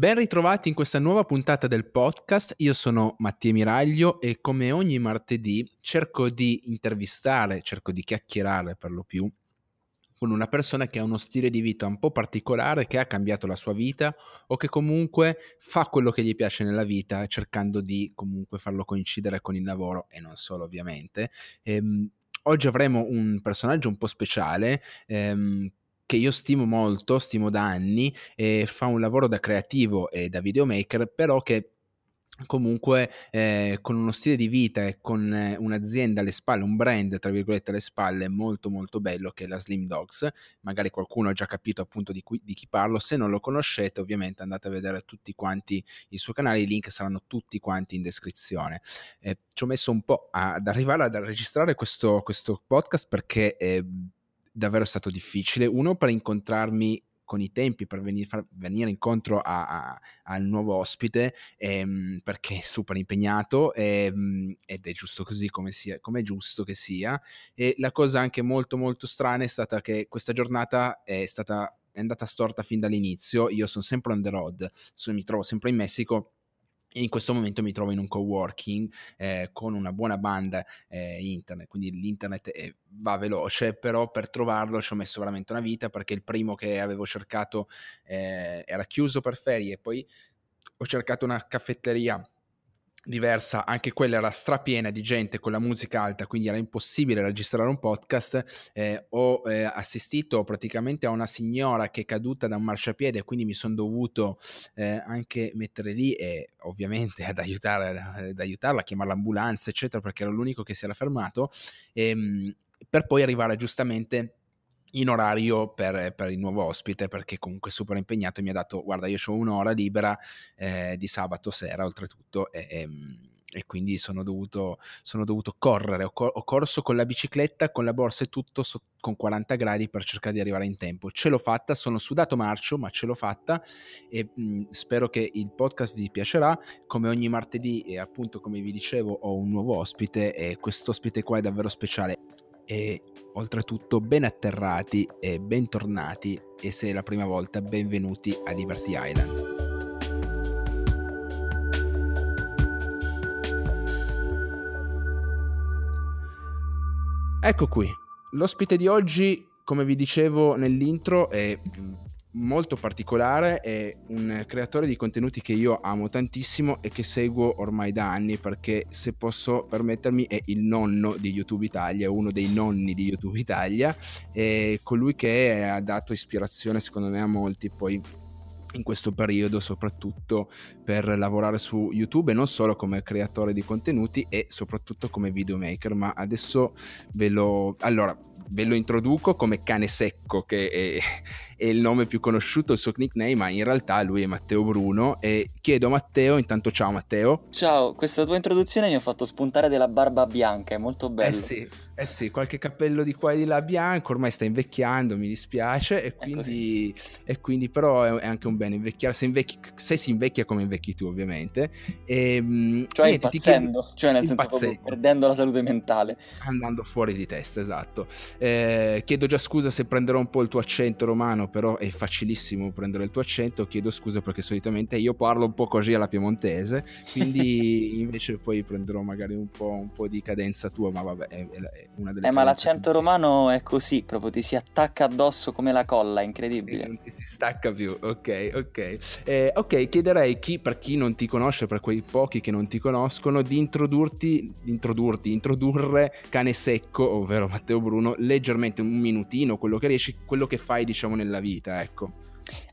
Ben ritrovati in questa nuova puntata del podcast. Io sono Mattia Miraglio e come ogni martedì cerco di intervistare, cerco di chiacchierare per lo più con una persona che ha uno stile di vita un po' particolare, che ha cambiato la sua vita o che comunque fa quello che gli piace nella vita, cercando di comunque farlo coincidere con il lavoro e non solo ovviamente. Ehm, oggi avremo un personaggio un po' speciale. Ehm, che io stimo molto, stimo da anni, e fa un lavoro da creativo e da videomaker, però che comunque eh, con uno stile di vita e con eh, un'azienda alle spalle, un brand tra virgolette alle spalle molto molto bello che è la Slim Dogs, magari qualcuno ha già capito appunto di, cui, di chi parlo, se non lo conoscete ovviamente andate a vedere tutti quanti il suo canale, i link saranno tutti quanti in descrizione. Eh, ci ho messo un po' ad arrivare ad registrare questo, questo podcast perché è davvero stato difficile, uno per incontrarmi con i tempi per venire, venire incontro a, a, al nuovo ospite ehm, perché è super impegnato ehm, ed è giusto così come, sia, come è giusto che sia. E la cosa anche molto molto strana è stata che questa giornata è stata è andata storta fin dall'inizio. Io sono sempre on the road mi trovo sempre in Messico in questo momento mi trovo in un coworking eh, con una buona banda eh, internet, quindi l'internet è, va veloce, però per trovarlo ci ho messo veramente una vita perché il primo che avevo cercato eh, era chiuso per ferie, poi ho cercato una caffetteria diversa, anche quella era strapiena di gente con la musica alta, quindi era impossibile registrare un podcast. Eh, ho eh, assistito praticamente a una signora che è caduta da un marciapiede, quindi mi sono dovuto eh, anche mettere lì e ovviamente ad, aiutare, ad aiutarla, a chiamare l'ambulanza, eccetera, perché era l'unico che si era fermato, ehm, per poi arrivare giustamente in orario per, per, il nuovo ospite perché comunque super impegnato e mi ha dato guarda io ho un'ora libera eh, di sabato sera oltretutto e, e, e quindi sono dovuto, sono dovuto correre. Ho, ho, corso con la bicicletta con la borsa e tutto so, con 40 gradi per cercare di arrivare in tempo. Ce l'ho fatta sono sudato marcio ma ce l'ho fatta e mh, spero che il podcast vi piacerà. Come ogni martedì e appunto come vi dicevo ho un nuovo ospite e questo ospite qua è davvero speciale e oltretutto ben atterrati e bentornati e se è la prima volta benvenuti a Liberty Island. Ecco qui, l'ospite di oggi, come vi dicevo nell'intro, è molto particolare, è un creatore di contenuti che io amo tantissimo e che seguo ormai da anni perché se posso permettermi è il nonno di YouTube Italia, uno dei nonni di YouTube Italia, è colui che ha dato ispirazione secondo me a molti poi in questo periodo soprattutto per lavorare su YouTube e non solo come creatore di contenuti e soprattutto come videomaker. Ma adesso ve lo allora ve lo introduco come cane secco che è, è, il nome più conosciuto, il suo nickname, ma in realtà lui è Matteo Bruno e chiedo a Matteo, intanto ciao Matteo. Ciao, questa tua introduzione mi ha fatto spuntare della barba bianca, è molto bello. Eh sì, eh sì, qualche cappello di qua e di là bianco, ormai sta invecchiando, mi dispiace e quindi, e quindi però è anche un bene invecchiare, se, invecchi, se si invecchia come invecchi tu ovviamente. E, ehm, cioè niente, impazzendo, chiedo, cioè nel impazzendo. senso perdendo la salute mentale. Andando fuori di testa, esatto. Eh, chiedo già scusa se prenderò un po' il tuo accento romano, però è facilissimo prendere il tuo accento. Chiedo scusa perché solitamente io parlo un po' così alla piemontese, quindi invece poi prenderò magari un po', un po', di cadenza tua, ma vabbè, è, è una delle Eh, ma l'accento romano è così, proprio ti si attacca addosso come la colla, incredibile. non ti si stacca più, ok, ok. Eh, ok, chiederei chi, per chi non ti conosce, per quei pochi che non ti conoscono, di introdurti, di introdurti, introdurre Cane Secco, ovvero Matteo Bruno, leggermente un minutino, quello che riesci, quello che fai diciamo nella vita, ecco.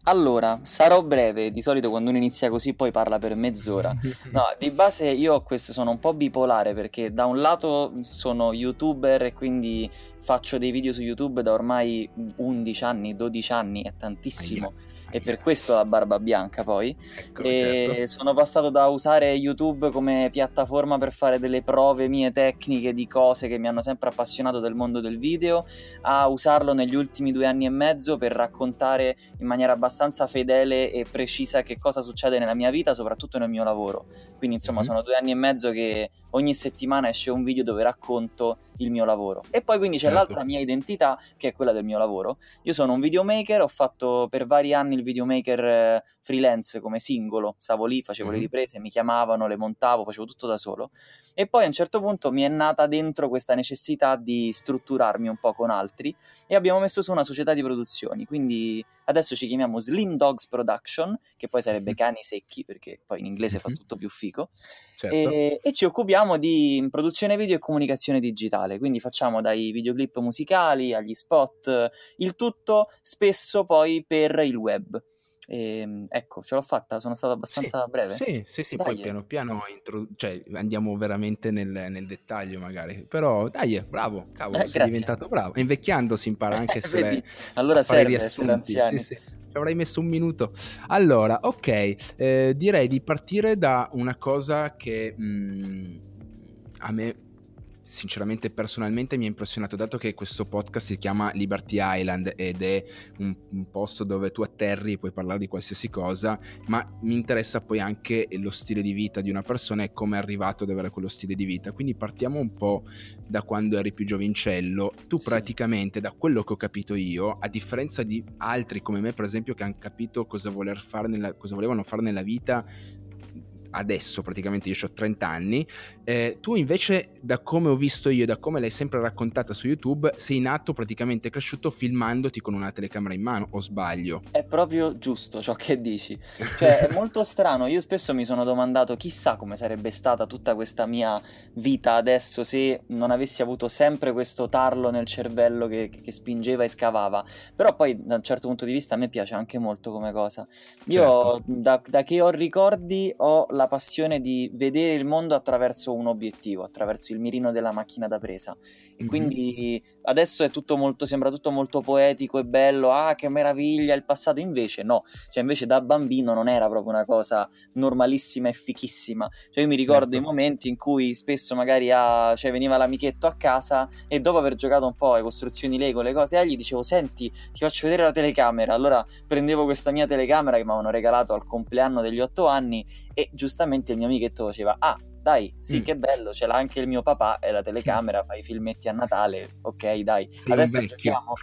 Allora, sarò breve, di solito quando uno inizia così poi parla per mezz'ora. No, di base io questo sono un po' bipolare perché da un lato sono youtuber e quindi faccio dei video su YouTube da ormai 11 anni, 12 anni, è tantissimo. Aia e per questo la barba bianca poi. Ecco, e certo. sono passato da usare YouTube come piattaforma per fare delle prove mie tecniche di cose che mi hanno sempre appassionato del mondo del video a usarlo negli ultimi due anni e mezzo per raccontare in maniera abbastanza fedele e precisa che cosa succede nella mia vita, soprattutto nel mio lavoro. Quindi insomma mm-hmm. sono due anni e mezzo che ogni settimana esce un video dove racconto il mio lavoro. E poi quindi c'è certo. l'altra mia identità che è quella del mio lavoro. Io sono un videomaker, ho fatto per vari anni il videomaker eh, freelance come singolo, stavo lì, facevo mm-hmm. le riprese, mi chiamavano, le montavo, facevo tutto da solo. E poi a un certo punto mi è nata dentro questa necessità di strutturarmi un po' con altri e abbiamo messo su una società di produzioni. Quindi adesso ci chiamiamo Slim Dogs Production, che poi sarebbe cani secchi perché poi in inglese fa tutto più fico. Certo. E, e ci occupiamo di produzione video e comunicazione digitale quindi facciamo dai videoclip musicali agli spot, il tutto spesso poi per il web. E, ehm, ecco, ce l'ho fatta, sono stato abbastanza sì, breve. Sì, sì, sì, poi piano piano intro... cioè, andiamo veramente nel, nel, dettaglio magari, però dai, bravo, cavolo, eh, sei diventato bravo. Invecchiando si impara anche se... Vedi, allora serve essere anziani. Sì, sì. Ci avrei messo un minuto. Allora, ok, eh, direi di partire da una cosa che mh, mm, a me sinceramente personalmente mi ha impressionato dato che questo podcast si chiama Liberty Island ed è un, un, posto dove tu atterri e puoi parlare di qualsiasi cosa ma mi interessa poi anche lo stile di vita di una persona e come è arrivato ad avere quello stile di vita quindi partiamo un po' da quando eri più giovincello tu sì. praticamente da quello che ho capito io a differenza di altri come me per esempio che hanno capito cosa, voler fare nella, cosa volevano fare nella vita adesso praticamente io ho 30 anni, eh, tu invece da come ho visto io e da come l'hai sempre raccontata su YouTube sei nato praticamente cresciuto filmandoti con una telecamera in mano o sbaglio? È proprio giusto ciò che dici, cioè è molto strano, io spesso mi sono domandato chissà come sarebbe stata tutta questa mia vita adesso se non avessi avuto sempre questo tarlo nel cervello che, che spingeva e scavava, però poi da un certo punto di vista a me piace anche molto come cosa. Io certo. da, da che ho ricordi ho la passione di vedere il mondo attraverso un obiettivo, attraverso il mirino della macchina da presa. E mm-hmm. quindi adesso è tutto molto, sembra tutto molto poetico e bello, ah che meraviglia il passato, invece no, cioè invece da bambino non era proprio una cosa normalissima e fichissima, cioè io mi ricordo certo. i momenti in cui spesso magari ah, cioè, veniva l'amichetto a casa e dopo aver giocato un po' le costruzioni Lego, le cose, eh, gli dicevo senti ti faccio vedere la telecamera, allora prendevo questa mia telecamera che mi avevano regalato al compleanno degli otto anni e giustamente il mio amichetto faceva ah dai, sì, mm. che bello, ce l'ha anche il mio papà e la telecamera, fa i filmetti a Natale, ok, dai, sì, adesso giochiamo.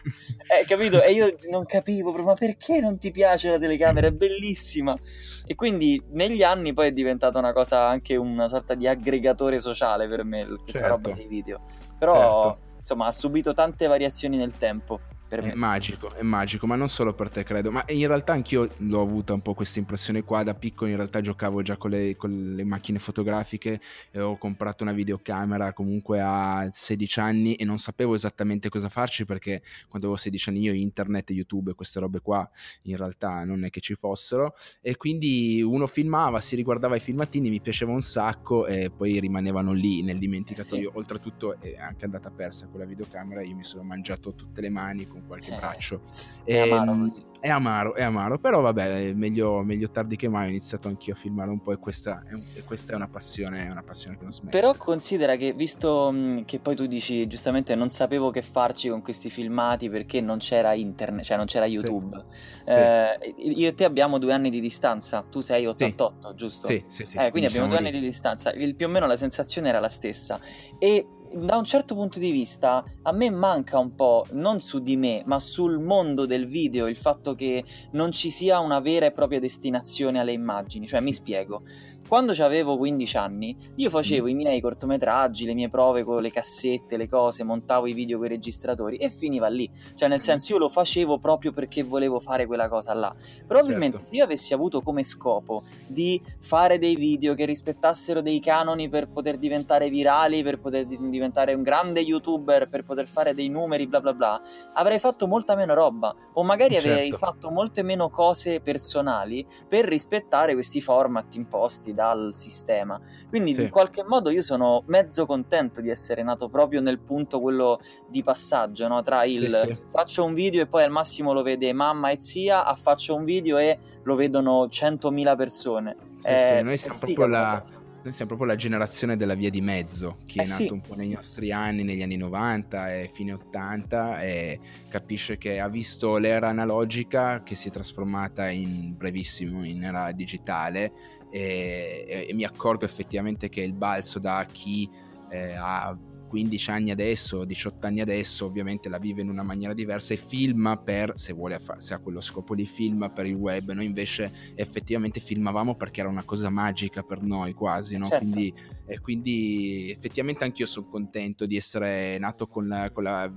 Eh, capito? E io non capivo, ma perché non ti piace la telecamera? È bellissima. E quindi negli anni poi è diventata una cosa, anche una sorta di aggregatore sociale per me, questa certo. roba dei video. Però, certo. insomma, ha subito tante variazioni nel tempo per me. È magico, è magico, ma non solo per te credo, ma in realtà anch'io l'ho avuta un po' questa impressione qua, da piccolo in realtà giocavo già con le, con le macchine fotografiche e ho comprato una videocamera comunque a 16 anni e non sapevo esattamente cosa farci perché quando avevo 16 anni io internet, YouTube e queste robe qua in realtà non è che ci fossero e quindi uno filmava, si riguardava i filmatini, mi piaceva un sacco e poi rimanevano lì nel dimenticatoio, sì. oltretutto è anche andata persa quella videocamera, io mi sono mangiato tutte le mani con qualche eh, braccio. È e, amaro ehm, così. È amaro, è amaro, però vabbè, meglio, meglio, tardi che mai. Ho iniziato anch'io a filmare un po' e questa è, un, e questa è una passione, una passione che non smette. Però considera che, visto mh, che poi tu dici giustamente non sapevo che farci con questi filmati perché non c'era internet, cioè non c'era YouTube. Sì. Eh, sì. Io e te abbiamo due anni di distanza, tu sei 88, sì. giusto? Sì, sì, sì. Eh, quindi abbiamo due anni di distanza. Il, più o meno la sensazione era la stessa. E da un certo punto di vista a me manca un po', non su di me, ma sul mondo del video, il fatto che non ci sia una vera e propria destinazione alle immagini. Cioè, mi spiego. Quando avevo 15 anni, io facevo mm. i miei cortometraggi, le mie prove con le cassette, le cose, montavo i video con i registratori e finiva lì. Cioè, nel mm. senso, io lo facevo proprio perché volevo fare quella cosa là. Probabilmente certo. se io avessi avuto come scopo di fare dei video che rispettassero dei canoni per poter diventare virali, per poter diventare un grande youtuber, per poter fare dei numeri, bla bla bla, avrei fatto molta meno roba. O magari certo. avrei fatto molte meno cose personali per rispettare questi format imposti dal sistema. Quindi sì. in qualche modo io sono mezzo contento di essere nato proprio nel punto quello di passaggio, no? tra il sì, sì. faccio un video e poi al massimo lo vede mamma e zia, a faccio un video e lo vedono 100.000 persone. Sì, eh, noi siamo proprio la... Noi siamo proprio la generazione della via di mezzo, chi eh è nato sì. un po' nei nostri anni, negli anni 90 e fine 80 e capisce che ha visto l'era analogica che si è trasformata in brevissimo in era digitale e, e, e mi accorgo effettivamente che il balzo da chi eh, ha 15 anni adesso, 18 anni adesso, ovviamente la vive in una maniera diversa e filma per, se vuole, se ha quello scopo di film per il web, noi invece effettivamente filmavamo perché era una cosa magica per noi quasi, no? Certo. Quindi, eh, quindi effettivamente anch'io sono contento di essere nato con la, con la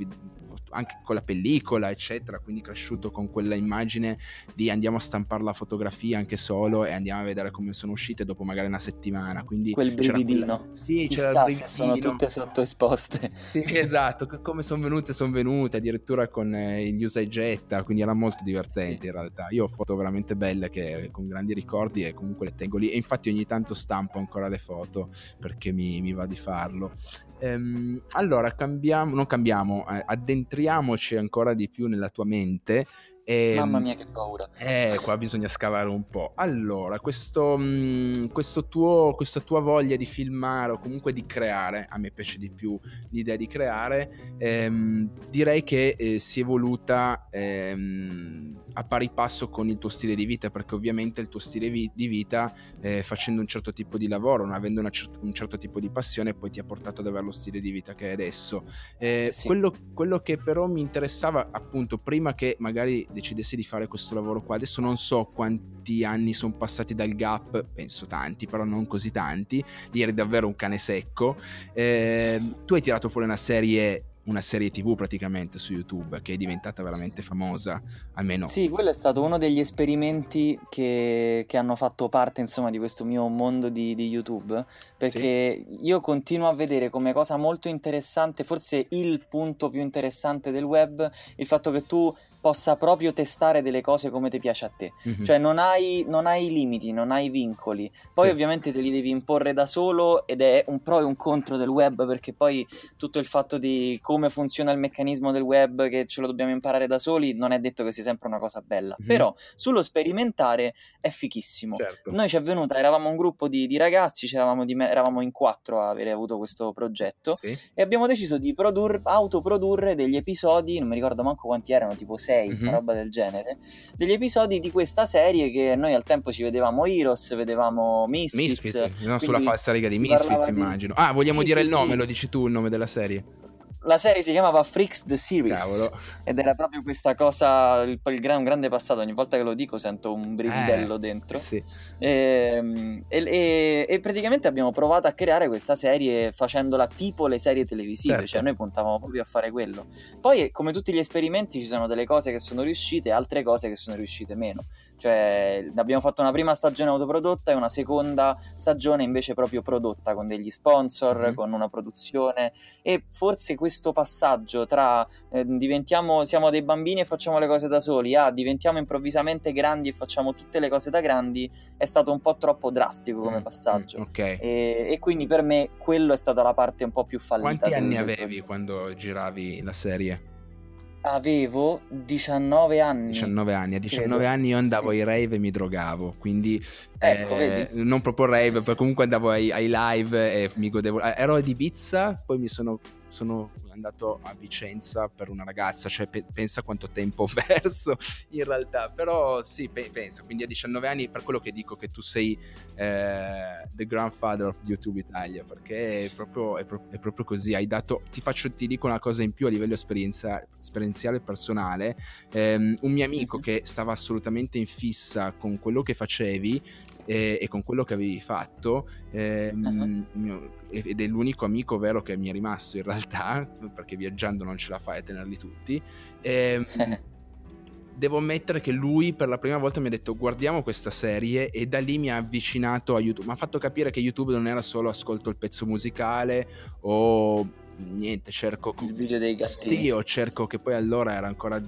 anche con la pellicola, eccetera, quindi cresciuto con quella immagine di andiamo a stampare la fotografia anche solo e andiamo a vedere come sono uscite dopo magari una settimana. Quindi quel brividino. Quella... Sì, Chissà c'era il brividino. se sono tutte sottoesposte. Sì, esatto, come sono venute, sono venute, addirittura con eh, gli usa e getta, quindi era molto divertente sì. in realtà. Io ho foto veramente belle che con grandi ricordi e comunque le tengo lì e infatti ogni tanto stampo ancora le foto perché mi, mi va di farlo. Ehm, allora, cambiamo, non cambiamo, eh, addentriamoci ancora di più nella tua mente. E, Mamma mia, che paura. Eh, qua bisogna scavare un po'. Allora, questo, mh, mm, questo tuo, questa tua voglia di filmare o comunque di creare, a me piace di più l'idea di creare, ehm, direi che eh, si è evoluta ehm, a pari passo con il tuo stile di vita, perché ovviamente il tuo stile vi- di vita, eh, facendo un certo tipo di lavoro, non avendo cer- un certo tipo di passione, poi ti ha portato ad avere lo stile di vita che hai adesso. Eh, sì. quello, quello, che però mi interessava, appunto, prima che magari decidessi di fare questo lavoro qua, adesso non so quanti anni sono passati dal gap, penso tanti, però non così tanti, ieri davvero un cane secco. Eh, tu hai tirato fuori una serie una serie tv praticamente su YouTube che è diventata veramente famosa, almeno. Sì, quello è stato uno degli esperimenti che, che hanno fatto parte insomma di questo mio mondo di, di YouTube, perché sì. io continuo a vedere come cosa molto interessante, forse il punto più interessante del web, il fatto che tu possa proprio testare delle cose come ti piace a te. Mm-hmm. Cioè non hai, non hai, limiti, non hai vincoli. Poi sì. ovviamente te li devi imporre da solo ed è un pro e un contro del web perché poi tutto il fatto di come funziona il meccanismo del web che ce lo dobbiamo imparare da soli non è detto che sia sempre una cosa bella. Mm-hmm. Però sullo sperimentare è fichissimo. Certo. Noi ci è venuta, eravamo un gruppo di, di ragazzi, di me, eravamo in quattro a avere avuto questo progetto sì. e abbiamo deciso di produr- autoprodurre degli episodi, non mi ricordo manco quanti erano, tipo 6 6, mm-hmm. una roba del genere, degli episodi di questa serie che noi al tempo ci vedevamo Heroes, vedevamo Misfits. Misfits, non sulla falsa riga di Misfits immagino. Di... Ah, vogliamo sì, dire sì, il nome, sì. lo dici tu il nome della serie? La serie si chiamava Freaks the Series Cavolo. ed era proprio questa cosa, il, il gran, grande passato, ogni volta che lo dico sento un brividello eh, dentro. Sì. Ehm, e, e, e, praticamente abbiamo provato a creare questa serie facendola tipo le serie televisive, certo. cioè noi puntavamo proprio a fare quello. Poi come tutti gli esperimenti ci sono delle cose che sono riuscite e altre cose che sono riuscite meno. Cioè abbiamo fatto una prima stagione autoprodotta e una seconda stagione invece proprio prodotta con degli sponsor, mm-hmm. con una produzione e forse questo passaggio tra eh, diventiamo, siamo dei bambini e facciamo le cose da soli a diventiamo improvvisamente grandi e facciamo tutte le cose da grandi è stato un po' troppo drastico come mm, passaggio. Okay. e, e, quindi per me quello è stata la parte un po' più fallita. Quanti anni avevi quando giravi la serie? Avevo 19 anni. 19 anni, a 19 credo. anni io andavo sì. ai rave e mi drogavo, quindi ecco, eh, non proprio rave, comunque andavo ai, ai, live e mi godevo. Ero di Ibiza, poi mi sono, sono andato a Vicenza per una ragazza, cioè pe- pensa quanto tempo ho perso in realtà, però sì, pe- pensa, quindi a 19 anni per quello che dico che tu sei eh, the grandfather of YouTube Italia, perché è proprio, è, pro- è proprio, così, hai dato, ti faccio, ti dico una cosa in più a livello esperienza- esperienziale e personale, um, un mio amico mm-hmm. che stava assolutamente in fissa con quello che facevi, e, e, con quello che avevi fatto eh, uh-huh. ed è l'unico amico vero che mi è rimasto in realtà perché viaggiando non ce la fai a tenerli tutti eh, devo ammettere che lui per la prima volta mi ha detto guardiamo questa serie e da lì mi ha avvicinato a YouTube mi ha fatto capire che YouTube non era solo ascolto il pezzo musicale o niente, cerco il video dei gatti. Sì, o cerco che poi allora era ancora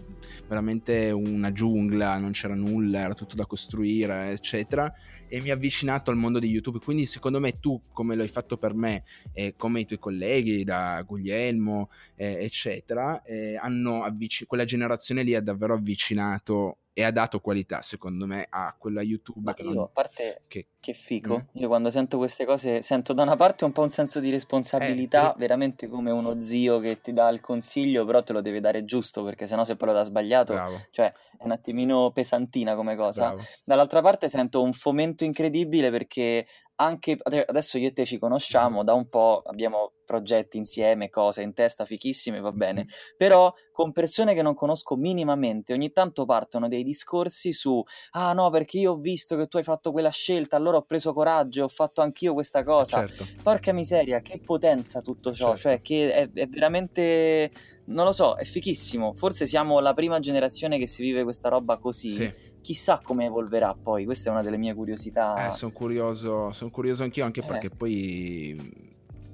veramente una giungla, non c'era nulla, era tutto da costruire, eccetera, e mi ha avvicinato al mondo di YouTube. Quindi secondo me tu, come lo hai fatto per me e come i tuoi colleghi da Guglielmo, eh, eccetera, eh, hanno avvic- quella generazione lì ha davvero avvicinato e ha dato qualità, secondo me, a quella YouTube. Ma che io, non... a parte che, che fico, Mm. io quando sento queste cose sento da una parte un po' un senso di responsabilità, Eh, veramente come uno zio che ti dà il consiglio, però te lo deve dare giusto, perché sennò se poi lo dà sbagliato, bravo, cioè è un attimino pesantina come cosa. bravo. Dall'altra parte sento un fomento incredibile perché anche ade- adesso io e te ci conosciamo da un po', abbiamo progetti insieme, cose in testa fichissime, va bene, però con persone che non conosco minimamente, ogni tanto partono dei discorsi su ah no, perché io ho visto che tu hai fatto quella scelta, allora ho preso coraggio e ho fatto anch'io questa Eh, cosa. certo. Porca miseria, che potenza tutto ciò, Certo. cioè che è, è veramente, non lo so, è fichissimo. Forse siamo la prima generazione che si vive questa roba così. Sì. Chissà come evolverà poi, questa è una delle mie curiosità. Eh, sono curioso, sono curioso anch'io, anche Eh. perché poi mh,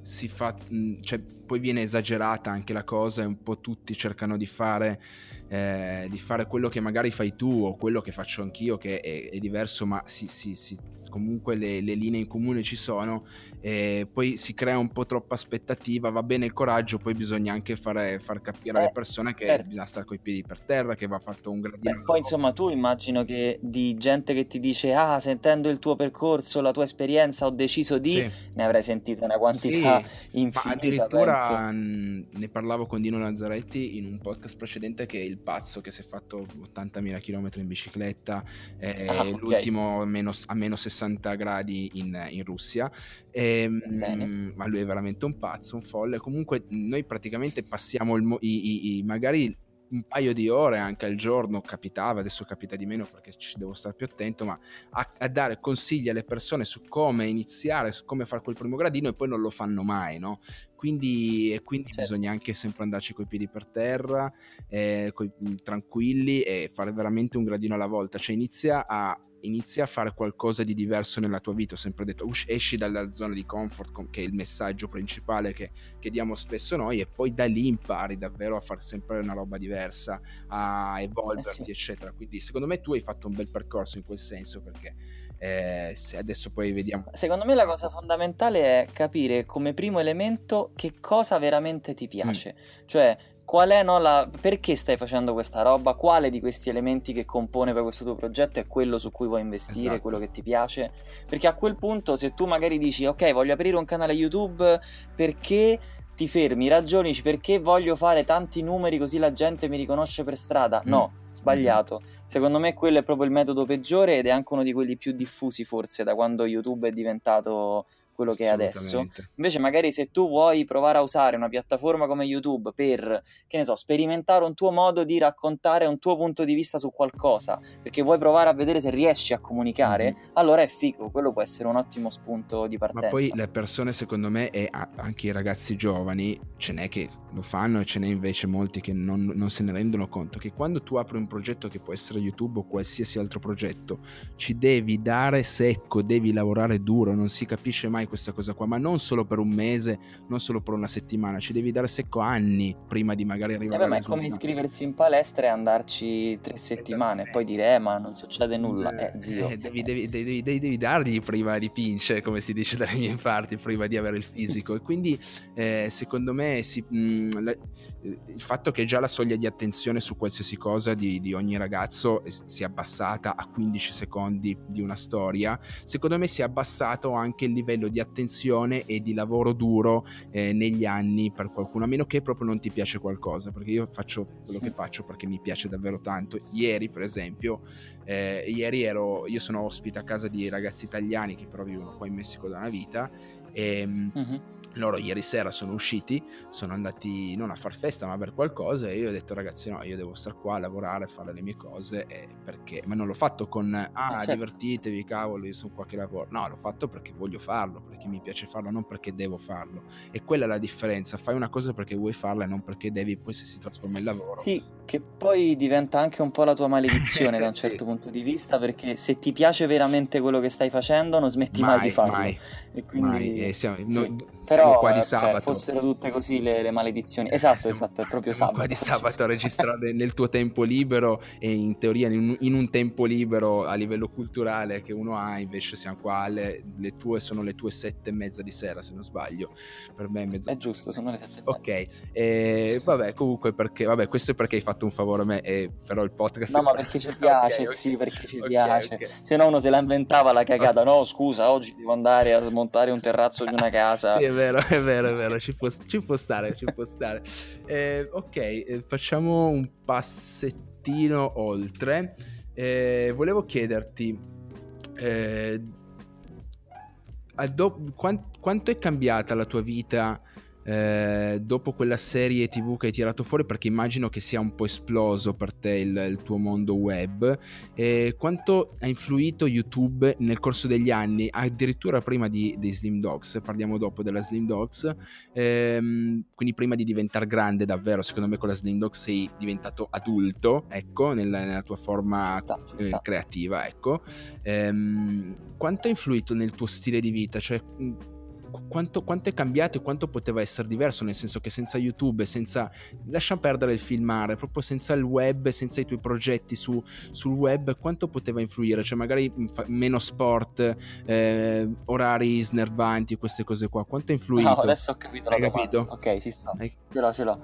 si fa, mh, cioè, poi viene esagerata anche la cosa e un po' tutti cercano di fare, eh, di fare quello che magari fai tu o quello che faccio anch'io, che è, è diverso, ma si, si- si- comunque le, le linee in comune ci sono, e poi si crea un po' troppa aspettativa, va bene il coraggio, poi bisogna anche fare, far capire alle Eh, persone che certo. bisogna stare coi piedi per terra, che va fatto un gradino. Beh, poi insomma tu immagino che di gente che ti dice ah sentendo il tuo percorso, la tua esperienza ho deciso di, Sì. ne avrai sentite una quantità Sì, Ma infinita addirittura penso. mh, ne parlavo con Dino Lazzaretti in un podcast precedente che è il pazzo che si è fatto 80.000 km in bicicletta, eh, Ah, ok. l'ultimo a meno, a meno 60 gradi in, in Russia. E, mh, ma lui è veramente un pazzo, un folle. Comunque noi praticamente passiamo il i- i- i- magari un paio di ore anche al giorno capitava, adesso capita di meno perché ci devo stare più attento, ma a, a dare consigli alle persone su come iniziare, su come fare quel primo gradino e poi non lo fanno mai, no? Quindi, e quindi Certo. bisogna anche sempre andarci coi piedi per terra, eh, coi- tranquilli e fare veramente un gradino alla volta, cioè inizia a, inizia a fare qualcosa di diverso nella tua vita, ho sempre detto "Ush- esci dalla zona di comfort com- che è il messaggio principale che, che diamo spesso noi e poi da lì impari davvero a fare sempre una roba diversa, a evolverti Eh sì. eccetera, quindi secondo me tu hai fatto un bel percorso in quel senso perché eh, se adesso poi vediamo Secondo me la cosa fondamentale è capire come primo elemento che cosa veramente ti piace, cioè qual è no, la... perché stai facendo questa roba, quale di questi elementi che compone poi questo tuo progetto è quello su cui vuoi investire, Esatto. quello che ti piace, perché a quel punto se tu magari dici ok voglio aprire un canale YouTube perché ti fermi, ragioni perché voglio fare tanti numeri così la gente mi riconosce per strada, Mm. no, sbagliato. Secondo me quello è proprio il metodo peggiore ed è anche uno di quelli più diffusi forse da quando YouTube è diventato quello che è adesso. Invece magari se tu vuoi provare a usare una piattaforma come YouTube per, che ne so, sperimentare un tuo modo di raccontare un tuo punto di vista su qualcosa, perché vuoi provare a vedere se riesci a comunicare, Mhm. allora è figo, quello può essere un ottimo spunto di partenza. Ma poi le persone, secondo me, e anche i ragazzi giovani, ce n'è che lo fanno e ce n'è invece molti che non, non se ne rendono conto che quando tu apri un progetto che può essere YouTube o qualsiasi altro progetto, ci devi dare secco, devi lavorare duro, non si capisce mai questa cosa qua, ma non solo per un mese, non solo per una settimana, ci devi dare secco anni prima di magari Eh arrivare beh, ma è come iscriversi in palestra e andarci tre settimane e poi dire eh ma non succede nulla, eh zio. Eh, devi, devi- devi- devi- devi dargli prima di vincere, come si dice dalle mie parti, prima di avere il fisico. E quindi, eh, secondo me, si- mh, la- il fatto che già la soglia di attenzione su qualsiasi cosa di, di ogni ragazzo eh, si è abbassata a 15 secondi di una storia, secondo me si è abbassato anche il livello di attenzione e di lavoro duro eh, negli anni per qualcuno, a meno che proprio non ti piace qualcosa, perché io faccio quello che faccio perché mi piace davvero tanto. Ieri, per esempio, eh, ieri ero, io sono ospite a casa di ragazzi italiani che però vivono qua in Messico da una vita e mm, Mhm. Loro ieri sera sono usciti, sono andati non a far festa ma a bere qualcosa e io ho detto ragazzi no, io devo stare qua a lavorare, fare le mie cose eh, perché, ma non l'ho fatto con ah certo. divertitevi cavolo io sono qua che lavoro, no l'ho fatto perché voglio farlo, perché mi piace farlo, non perché devo farlo e quella è la differenza, fai una cosa perché vuoi farla e non perché devi, poi se si trasforma in lavoro. Sì, che poi diventa anche un po' la tua maledizione da un Sì. certo punto di vista, perché se ti piace veramente quello che stai facendo, non smetti mai, di farlo. mai. E quindi Mai, eh, siamo- sì. noi- Però però qua di eh, sabato. Cioè, fossero tutte così le, le maledizioni. Esatto, siamo, esatto, è proprio siamo sabato. qua di sabato a registrare nel tuo tempo libero e in teoria in un, in un, tempo libero a livello culturale che uno ha, invece siamo qua, alle, le tue sono le tue sette e mezza di sera se non sbaglio, per me è mezzo. È giusto, sono le sette e mezza. Ok, e, vabbè comunque perché, vabbè questo è perché hai fatto un favore a me, e, però il podcast... No ma perché ci piace, okay, sì okay. perché ci okay, piace, se no uno se la inventava la cagata, no scusa oggi devo andare a smontare un terrazzo di una casa. sì è vero, è vero, è vero, ci può, ci può stare, ci può stare. Eh, ok, eh, facciamo un passettino oltre. Eh, volevo chiederti, eh, do- quant- quanto è cambiata la tua vita eh, dopo quella serie tv che hai tirato fuori perché immagino che sia un po' esploso per te il, il tuo mondo web eh, quanto ha influito youtube nel corso degli anni addirittura prima di, dei slim dogs parliamo dopo della slim dogs ehm, quindi prima di diventare grande davvero secondo me con la slim dogs sei diventato adulto ecco nella, nella tua forma eh, creativa ecco. Ehm, quanto ha influito nel tuo stile di vita? Cioè quanto, quanto, è cambiato e quanto poteva essere diverso, nel senso che senza YouTube, senza lascia perdere il filmare, proprio senza il web, senza i tuoi progetti su, sul web, quanto poteva influire? Cioè magari meno sport, eh, orari snervanti, queste cose qua, quanto ha influito? No, adesso ho capito Hai capito? Ok, ci sta. Hai... Ce l'ho, ce l'ho.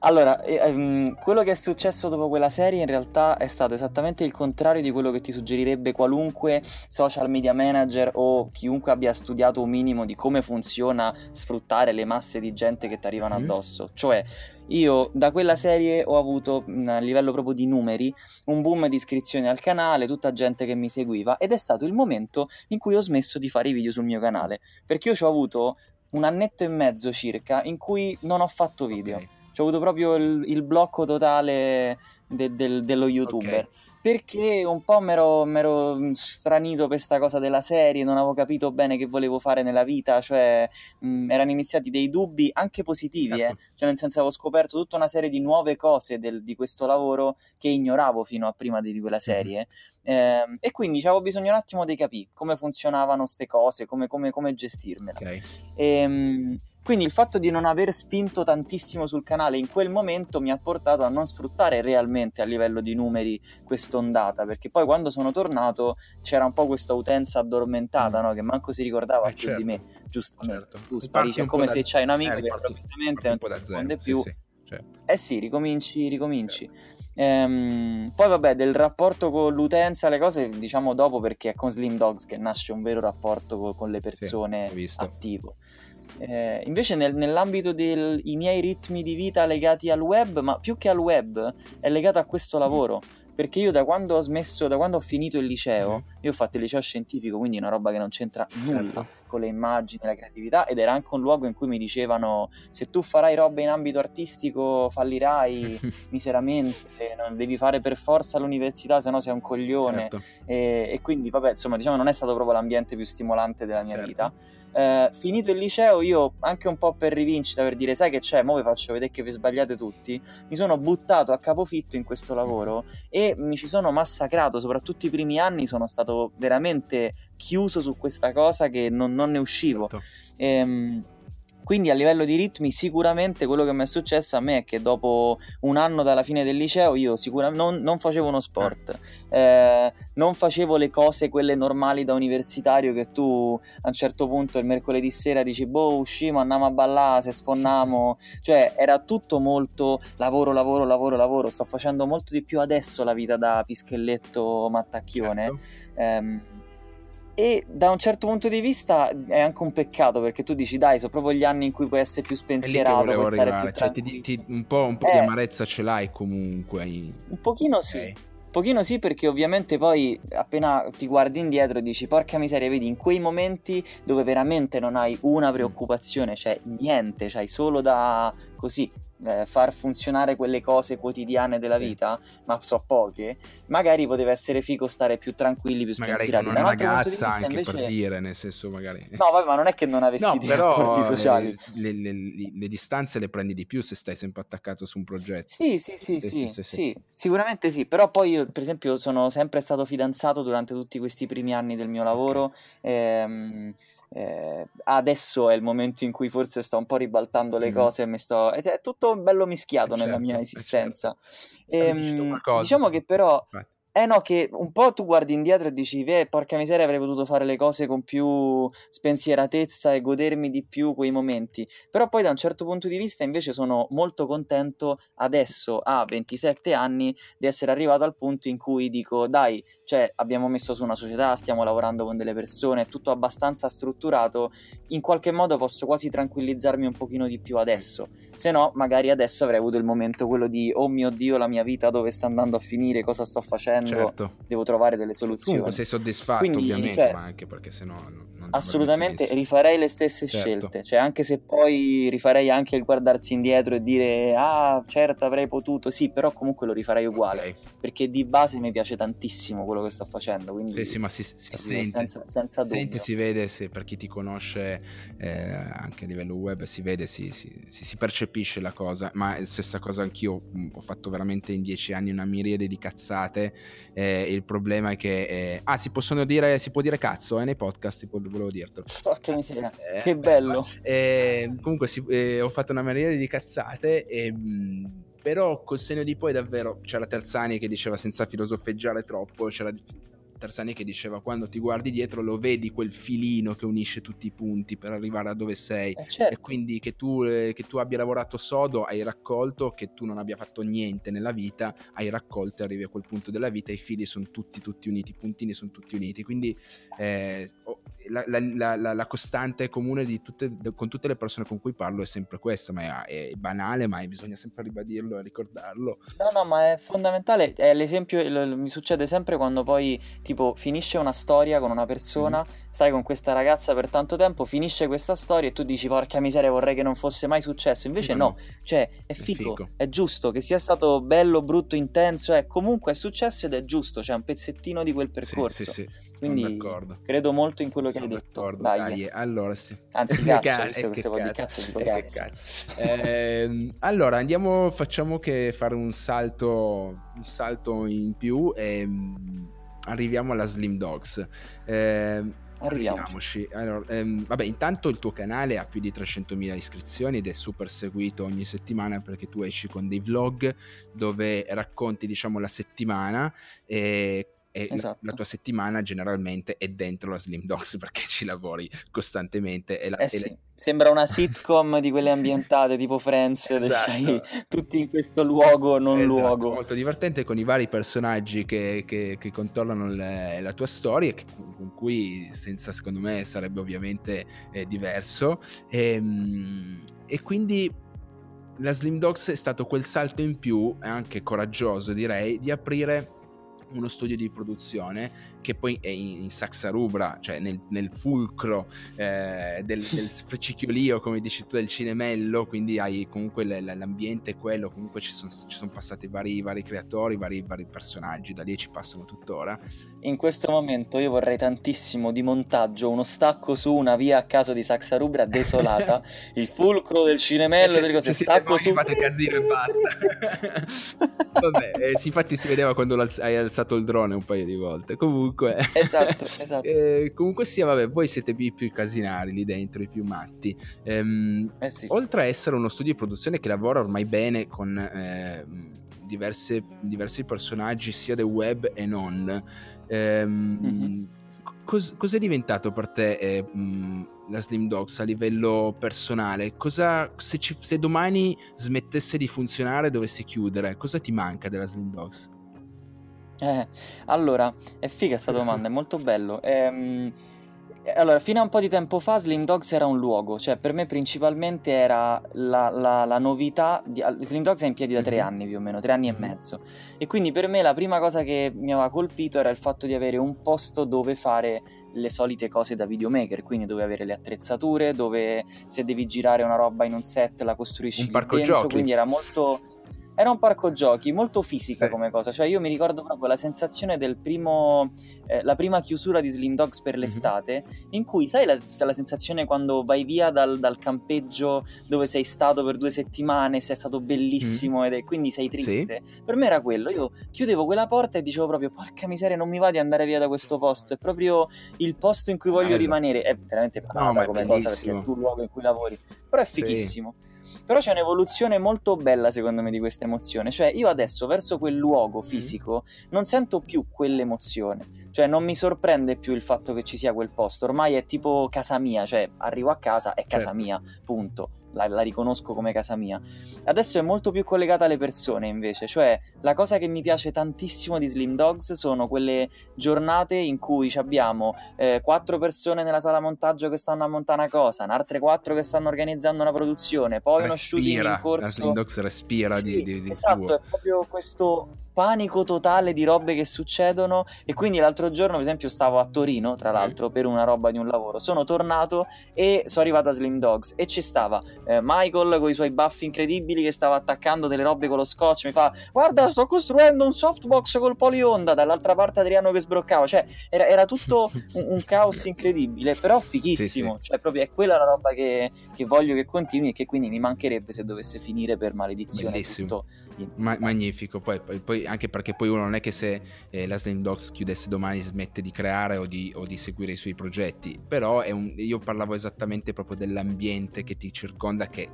Allora, ehm, quello che è successo dopo quella serie in realtà è stato esattamente il contrario di quello che ti suggerirebbe qualunque social media manager o chiunque abbia studiato un minimo di come funziona sfruttare le masse di gente che ti arrivano mm. addosso. Cioè, io da quella serie ho avuto a livello proprio di numeri un boom di iscrizioni al canale, tutta gente che mi seguiva ed è stato il momento in cui ho smesso di fare i video sul mio canale, perché io ci ho avuto un annetto e mezzo circa in cui non ho fatto video. Okay. Ci ho avuto proprio il, il blocco totale de, de, dello youtuber. Okay perché un po' mi ero stranito per questa cosa della serie, non avevo capito bene che volevo fare nella vita, cioè mh, erano iniziati dei dubbi anche positivi, eh. certo. eh? cioè nel senso avevo scoperto tutta una serie di nuove cose del, di questo lavoro che ignoravo fino a prima di, di quella serie mm-hmm. eh, e quindi avevo bisogno un attimo di capire come funzionavano queste cose, come, come, come gestirmela. Okay. E, ehm, mh, quindi il fatto di non aver spinto tantissimo sul canale in quel momento mi ha portato a non sfruttare realmente a livello di numeri quest'ondata, perché poi quando sono tornato c'era un po' questa utenza addormentata, mm. no? che manco si ricordava eh, più certo. di me, giustamente. Certo. Tu sparisci, è come se da... c'hai un amico eh, che probabilmente non ti risponde più. Sì, sì. Certo. Eh sì, ricominci, ricominci. Certo. Ehm, poi vabbè, del rapporto con l'utenza, le cose diciamo dopo perché è con Slim Dogs che nasce un vero rapporto con, con le persone sì, attivo. Eh, invece nel, nell'ambito dei miei ritmi di vita legati al web, ma più che al web, è legato a questo lavoro. Perché io da quando ho smesso, da quando ho finito il liceo, mm. io ho fatto il liceo scientifico, quindi una roba che non c'entra nulla certo. con le immagini, la creatività, ed era anche un luogo in cui mi dicevano se tu farai roba in ambito artistico fallirai miseramente, non devi fare per forza l'università, se no sei un coglione. Certo. E, e, quindi, vabbè, insomma, diciamo non è stato proprio l'ambiente più stimolante della mia certo. vita. Eh, finito il liceo, io anche un po' per rivincita, per dire sai che c'è, mo vi faccio vedere che vi sbagliate tutti, mi sono buttato a capofitto in questo lavoro e mi ci sono massacrato, soprattutto i primi anni sono stato veramente chiuso su questa cosa che non, non ne uscivo. Certo. Ehm, quindi a livello di ritmi sicuramente quello che mi è successo a me è che dopo un anno dalla fine del liceo io sicuramente non, non facevo uno sport, eh, non facevo le cose quelle normali da universitario che tu a un certo punto il mercoledì sera dici boh usciamo, andiamo a ballare, se sfonnamo, cioè era tutto molto lavoro, lavoro, lavoro, lavoro, sto facendo molto di più adesso la vita da pischelletto mattacchione. Certo. Eh, e da un certo punto di vista è anche un peccato perché tu dici, dai, sono proprio gli anni in cui puoi essere più spensierato, puoi stare più cioè, ti, ti, un po', un po eh, di amarezza ce l'hai comunque. Un pochino sì. Okay. Un pochino sì, perché ovviamente poi appena ti guardi indietro dici, porca miseria, vedi, in quei momenti dove veramente non hai una preoccupazione, cioè niente, c'hai solo da così eh, far funzionare quelle cose quotidiane della vita, ma so poche, magari poteva essere figo stare più tranquilli, più spensierati. Magari con una ragazza anche invece... per dire, nel senso magari... No, vabbè, ma non è che non avessi no, dei però rapporti sociali. Le, le, le, le, distanze le prendi di più se stai sempre attaccato su un progetto. Sì, sì, sì, sì, sì, sì, sicuramente sì, però poi io per esempio sono sempre stato fidanzato durante tutti questi primi anni del mio lavoro. Okay. Ehm, eh, adesso è il momento in cui forse sto un po' ribaltando le mm. cose e mi sto... è tutto bello mischiato certo, nella mia esistenza. Certo. E, ehm, diciamo che però... Vai eh no, che un po' tu guardi indietro e dici, eh, porca miseria, avrei potuto fare le cose con più spensieratezza e godermi di più quei momenti. Però poi da un certo punto di vista invece sono molto contento adesso, a 27 anni, di essere arrivato al punto in cui dico, dai, cioè abbiamo messo su una società, stiamo lavorando con delle persone, è tutto abbastanza strutturato, in qualche modo posso quasi tranquillizzarmi un pochino di più adesso. Se no, magari adesso avrei avuto il momento quello di, oh mio Dio, la mia vita dove sta andando a finire, cosa sto facendo certo. devo trovare delle soluzioni. Comunque sei soddisfatto Quindi, ovviamente, cioè, ma anche perché sennò non, non Assolutamente rifarei le stesse certo. scelte, cioè anche se poi rifarei anche il guardarsi indietro e dire ah certo avrei potuto, sì però comunque lo rifarei uguale, okay. perché di base mi piace tantissimo quello che sto facendo, quindi sì, sì ma si, si sente, senza, senza sente, si vede, se, per chi ti conosce eh, anche a livello web si vede, si, si, si, percepisce la cosa, ma stessa cosa anch'io ho fatto veramente in dieci anni una miriade di cazzate eh, il problema è che eh, ah si possono dire, si può dire cazzo eh, nei podcast, volevo dirtelo. Porca miseria, eh, che bello. Eh, comunque sì, eh, ho fatto una miriade di cazzate e... Mh, mm, però col segno di poi davvero c'era Terzani che diceva senza filosofeggiare troppo, c'era Tarzani che diceva quando ti guardi dietro lo vedi quel filino che unisce tutti i punti per arrivare a dove sei eh certo. e quindi che tu, eh, che tu, abbia lavorato sodo hai raccolto che tu non abbia fatto niente nella vita hai raccolto e arrivi a quel punto della vita i fili sono tutti tutti uniti i puntini sono tutti uniti quindi eh, la, la, la, la, costante comune tutte, con tutte le persone con cui parlo è sempre questa ma è, è banale ma bisogna sempre ribadirlo e ricordarlo no no ma è fondamentale è l'esempio mi succede sempre quando poi tipo finisce una storia con una persona, mm. stai con questa ragazza per tanto tempo, finisce questa storia e tu dici porca miseria vorrei che non fosse mai successo, invece no, no. cioè è figo, è figo, è giusto, che sia stato bello, brutto, intenso, è comunque è successo ed è giusto, c'è cioè un pezzettino di quel percorso. Sì, sì, sì. Quindi credo molto in quello che hai detto. Dai. Dai. allora sì. Anzi, cazzo, ca- visto che, che, cazzo, dico cazzo. cazzo. eh, allora, andiamo, facciamo che fare un salto, un salto in più e ehm, arriviamo alla Slim Dogs. Eh, Arriviamoci. Allora, ehm, vabbè, intanto il tuo canale ha più di 300.000 iscrizioni ed è super seguito ogni settimana perché tu esci con dei vlog dove racconti, diciamo, la settimana e e esatto. la, la, tua settimana generalmente è dentro la Slim Dogs perché ci lavori costantemente. E la, eh sì. Sembra una sitcom di quelle ambientate tipo Friends, esatto. tutti in questo luogo, non esatto, luogo. Molto divertente con i vari personaggi che, che, che contornano le, la tua storia, che, con cui senza secondo me sarebbe ovviamente eh, diverso. E, ehm, e quindi la Slim Dogs è stato quel salto in più, anche coraggioso direi, di aprire uno studio di produzione che poi è in, in Saxa Rubra, cioè nel, nel fulcro eh, del, del sfrecicchiolio, come dici tu, del cinemello, quindi hai comunque l'ambiente quello, comunque ci sono, ci sono passati vari, vari creatori, vari, vari, personaggi, da lì ci passano tuttora. In questo momento io vorrei tantissimo di montaggio uno stacco su una via a caso di Saxa Rubra desolata, il fulcro del cinemello, delle cose, stacco su... Fate casino e basta. Vabbè, eh, infatti si vedeva quando hai alzato il drone un paio di volte. Comunque comunque... Esatto, esatto. eh, comunque sia, vabbè, voi siete i più casinari lì dentro, i più matti. Ehm, eh sì. Oltre a essere uno studio di produzione che lavora ormai bene con eh, diverse, diversi personaggi sia del web e non, ehm, mm-hmm. cos- cos'è diventato per te mh, la Slim Dogs a livello personale? Cosa, se, ci, se domani smettesse di funzionare, dovesse chiudere, cosa ti manca della Slim Dogs? Eh, allora, è figa questa domanda, è molto bello. Ehm, allora, fino a un po' di tempo fa Slim Dogs era un luogo, cioè per me principalmente era la, la, la novità. Di, Slim Dogs è in piedi da tre mm-hmm. anni più o meno, tre anni e mm-hmm. mezzo. E quindi per me la prima cosa che mi aveva colpito era il fatto di avere un posto dove fare le solite cose da videomaker, quindi dove avere le attrezzature, dove se devi girare una roba in un set la costruisci un parco dentro, giochi. quindi era molto Era un parco giochi, molto fisica sì. come cosa, cioè io mi ricordo proprio la sensazione del primo, eh, la prima chiusura di Slim Dogs per mhm. l'estate, mm-hmm. in cui sai la, la, sensazione quando vai via dal, dal, campeggio dove sei stato per due settimane, sei stato bellissimo mm-hmm. ed è, quindi sei triste. Sì. Per me era quello, io chiudevo quella porta e dicevo proprio porca miseria non mi va di andare via da questo posto, è proprio il posto in cui voglio Bello. rimanere, è veramente no, come cosa perché è il tuo luogo in cui lavori, però è fighissimo. Sì. Però c'è un'evoluzione molto bella secondo me di questa emozione, cioè io adesso verso quel luogo fisico non sento più quell'emozione, cioè non mi sorprende più il fatto che ci sia quel posto, ormai è tipo casa mia, cioè arrivo a casa, è casa certo. mia, punto. La, la, riconosco come casa mia. Adesso è molto più collegata alle persone invece, cioè la cosa che mi piace tantissimo di Slim Dogs sono quelle giornate in cui abbiamo eh, quattro persone nella sala montaggio che stanno a montare una cosa, altre quattro che stanno organizzando una produzione, poi respira, uno shooting in corso. Slim Dogs respira sì, di, di, di Esatto, tuo. è proprio questo panico totale di robe che succedono e quindi l'altro giorno per esempio stavo a Torino tra l'altro per una roba di un lavoro sono tornato e sono arrivato a Slim Dogs e ci stava eh, Michael con i suoi baffi incredibili che stava attaccando delle robe con lo scotch mi fa guarda sto costruendo un softbox col polionda dall'altra parte Adriano che sbroccava cioè era, era tutto un, un, caos incredibile però fighissimo sì, sì. cioè proprio è quella la roba che, che, voglio che continui e che quindi mi mancherebbe se dovesse finire per maledizione Bellissimo. tutto Ma- magnifico poi, poi, poi anche perché poi uno non è che se eh, la Slim Dogs chiudesse domani smette di creare o di, o di seguire i suoi progetti, però un, io parlavo esattamente proprio dell'ambiente che ti circonda che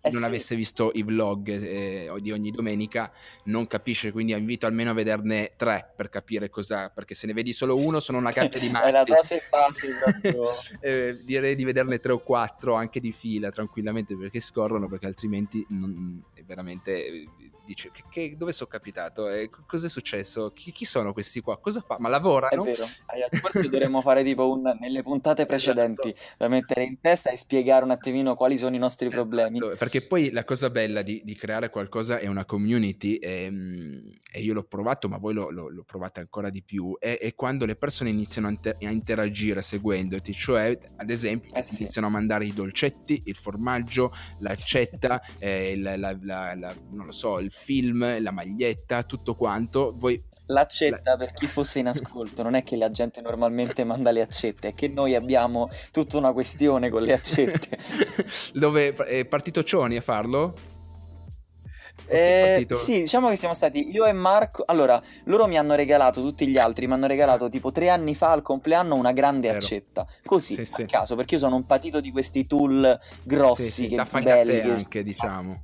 eh non sì. avesse visto i vlog eh, di ogni domenica non capisce, quindi invito almeno a vederne tre per capire cosa, perché se ne vedi solo uno sono una gabbia di matti. È la dose base eh, direi di vederne tre o quattro anche di fila tranquillamente perché scorrono, perché altrimenti non, è veramente dice che, che, dove sono capitato? Eh, cosa è successo? Chi, chi, sono questi qua? Cosa fa? Ma lavorano? È vero, forse dovremmo fare tipo un, nelle puntate esatto. precedenti, esatto. da mettere in testa e spiegare un attimino quali sono i nostri esatto. problemi. Perché poi la cosa bella di, di creare qualcosa è una community e, ehm, e io l'ho provato, ma voi lo, lo, lo provate ancora di più, è, è, quando le persone iniziano a, inter- a interagire seguendoti, cioè ad esempio eh sì. iniziano a mandare i dolcetti, il formaggio, l'accetta, eh, la, la, la, non lo so, il film, la maglietta, tutto quanto. Voi L'accetta la... per chi fosse in ascolto, non è che la gente normalmente manda le accette, è che noi abbiamo tutta una questione con le accette. Dove è partito Cioni a farlo? Eh, sì, diciamo che siamo stati io e Marco. Allora, loro mi hanno regalato, tutti gli altri mi hanno regalato tipo tre anni fa al compleanno una grande Vero. accetta. Così, sì, a sì. caso, perché io sono un patito di questi tool grossi, sì, che da belli. Che... anche, diciamo.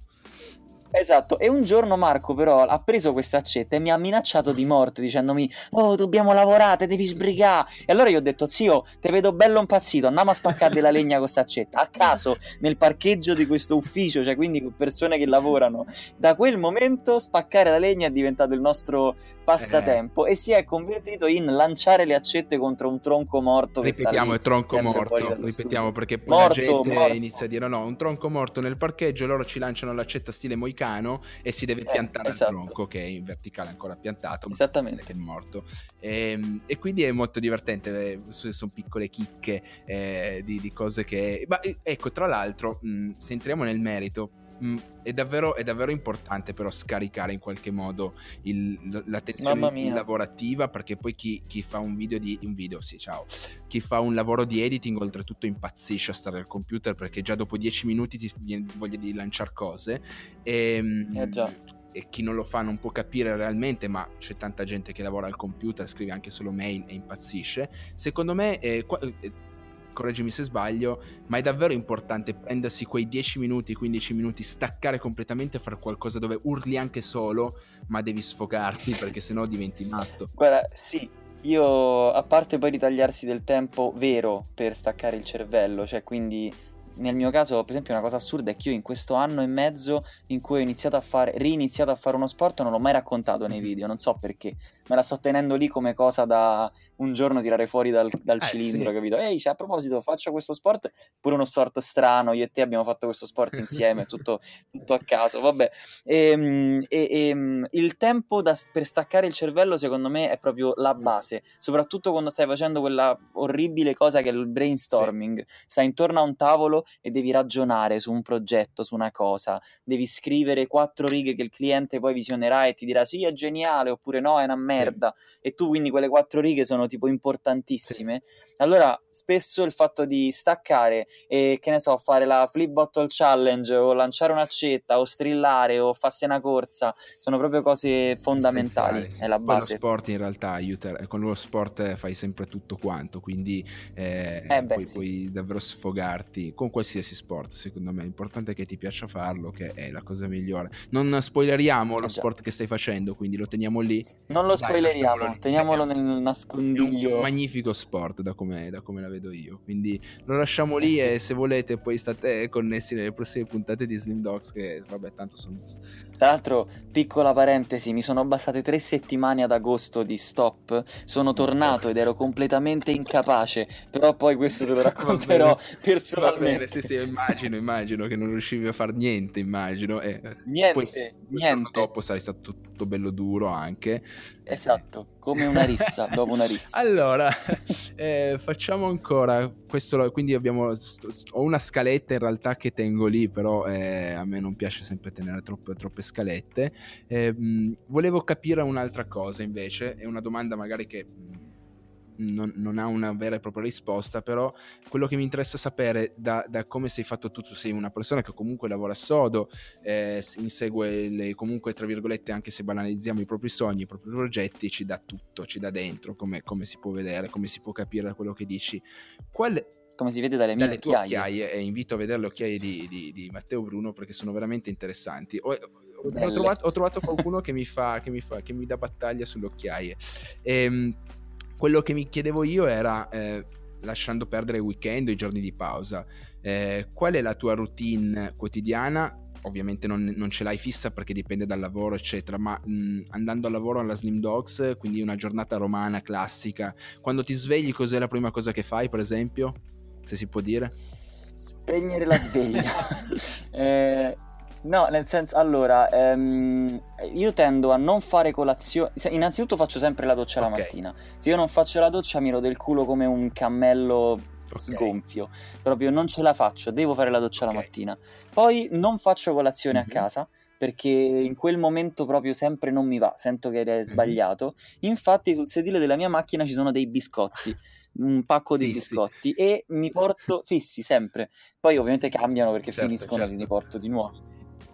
Esatto, e un giorno Marco però ha preso questa accetta e mi ha minacciato di morte dicendomi oh dobbiamo lavorare, devi sbrigare e allora io ho detto zio te vedo bello impazzito andiamo a spaccare della legna con questa accetta a caso nel parcheggio di questo ufficio cioè quindi con persone che lavorano da quel momento spaccare la legna è diventato il nostro passatempo eh. e si è convertito in lanciare le accette contro un tronco morto ripetiamo il tronco morto ripetiamo perché poi morto, la gente morto. inizia a dire no un tronco morto nel parcheggio loro ci lanciano l'accetta stile moicano americano e si deve eh, piantare esatto. il tronco che è in verticale ancora piantato esattamente che è morto e, ehm, e quindi è molto divertente eh, sono piccole chicche eh, di, di, cose che ma ecco tra l'altro mh, se entriamo nel merito mh, è, davvero, è davvero importante però scaricare in qualche modo il, la tensione lavorativa perché poi chi, chi, fa un video di un video sì ciao chi fa un lavoro di editing oltretutto impazzisce a stare al computer perché già dopo 10 minuti ti viene voglia di lanciare cose e, ehm, eh già e chi non lo fa non può capire realmente, ma c'è tanta gente che lavora al computer, scrive anche solo mail e impazzisce. Secondo me, eh, qua, eh, correggimi se sbaglio, ma è davvero importante prendersi quei 10 minuti, 15 minuti, staccare completamente, fare qualcosa dove urli anche solo, ma devi sfogarti perché sennò diventi matto. Guarda, sì, io a parte poi ritagliarsi del tempo vero per staccare il cervello, cioè quindi nel mio caso, per esempio, una cosa assurda è che io in questo anno e mezzo in cui ho iniziato a fare, riniziato a fare uno sport, non l'ho mai raccontato nei video, non so perché. Me la sto tenendo lì come cosa da un giorno tirare fuori dal, dal eh, cilindro, sì. capito? Ehi, cioè, a proposito, faccio questo sport, pure uno sport strano, io e te abbiamo fatto questo sport insieme, tutto, tutto, a caso, vabbè. E, ehm, e, e ehm, il tempo da, per staccare il cervello, secondo me, è proprio la base, soprattutto quando stai facendo quella orribile cosa che è il brainstorming. Sì. Stai intorno a un tavolo e devi ragionare su un progetto, su una cosa, devi scrivere quattro righe che il cliente poi visionerà e ti dirà sì è geniale oppure no è una merda sì. e tu quindi quelle quattro righe sono tipo importantissime, sì. allora spesso il fatto di staccare e che ne so fare la flip bottle challenge o lanciare un'accetta o strillare o farsi una corsa sono proprio cose fondamentali, è la base. Poi lo sport in realtà aiuta, con lo sport fai sempre tutto quanto, quindi eh, eh beh, puoi, sì. puoi, davvero sfogarti con qualsiasi sport, secondo me. L'importante è che ti piaccia farlo, che è la cosa migliore. Non spoileriamo lo sport che stai facendo, quindi lo teniamo lì. Non lo Dai, spoileriamo, teniamolo nel nascondiglio. È un magnifico sport da come, da come la vedo io, quindi lo lasciamo lì eh sì. e se volete poi state connessi nelle prossime puntate di Slim Dogs che vabbè tanto sono... Tra l'altro, piccola parentesi, mi sono bastate tre settimane ad agosto di stop, sono tornato ed ero completamente incapace, però poi questo te lo racconterò personalmente. Bene, sì, sì, immagino, immagino che non riuscivi a fare niente, immagino. E niente, poi, niente. Dopo sarei stato tutto bello duro anche. Esatto, come una rissa, dopo una rissa. Allora, eh, facciamo ancora questo, quindi abbiamo, ho una scaletta in realtà che tengo lì, però eh, a me non piace sempre tenere troppe, troppe scalette. Eh, volevo capire un'altra cosa invece, è una domanda magari che non, non, ha una vera e propria risposta, però quello che mi interessa sapere da, da come sei fatto tu, tu sei una persona che comunque lavora sodo, eh, insegue le, comunque tra virgolette, anche se banalizziamo i propri sogni, i propri progetti, ci dà tutto, ci dà dentro, come, come si può vedere, come si può capire da quello che dici. Qual, come si vede dalle mie dalle occhiaie. occhiaie. e invito a vedere le occhiaie di, di, di Matteo Bruno perché sono veramente interessanti. Ho, ho, trovato, ho trovato, qualcuno che mi, fa, che, mi fa, che mi dà battaglia sulle occhiaie. Ehm, quello che mi chiedevo io era, eh, lasciando perdere i weekend o i giorni di pausa, eh, qual è la tua routine quotidiana? Ovviamente non, non, ce l'hai fissa perché dipende dal lavoro, eccetera, ma mh, andando al lavoro alla Slim Dogs, quindi una giornata romana classica, quando ti svegli cos'è la prima cosa che fai, per esempio? Se si può dire? Spegnere la sveglia. eh, No, nel senso, allora, ehm, io tendo a non fare colazione. Innanzitutto faccio sempre la doccia okay. la mattina. Se io non faccio la doccia, miro del culo come un cammello okay. sgonfio. Proprio non ce la faccio, devo fare la doccia okay. la mattina. Poi non faccio colazione mm-hmm. a mhm. casa perché in quel momento proprio sempre non mi va, sento che è mhm. sbagliato. Infatti sul sedile della mia macchina ci sono dei biscotti un pacco di fissi. biscotti e mi porto fissi sempre. Poi ovviamente cambiano perché certo, finiscono certo. e li porto di nuovo.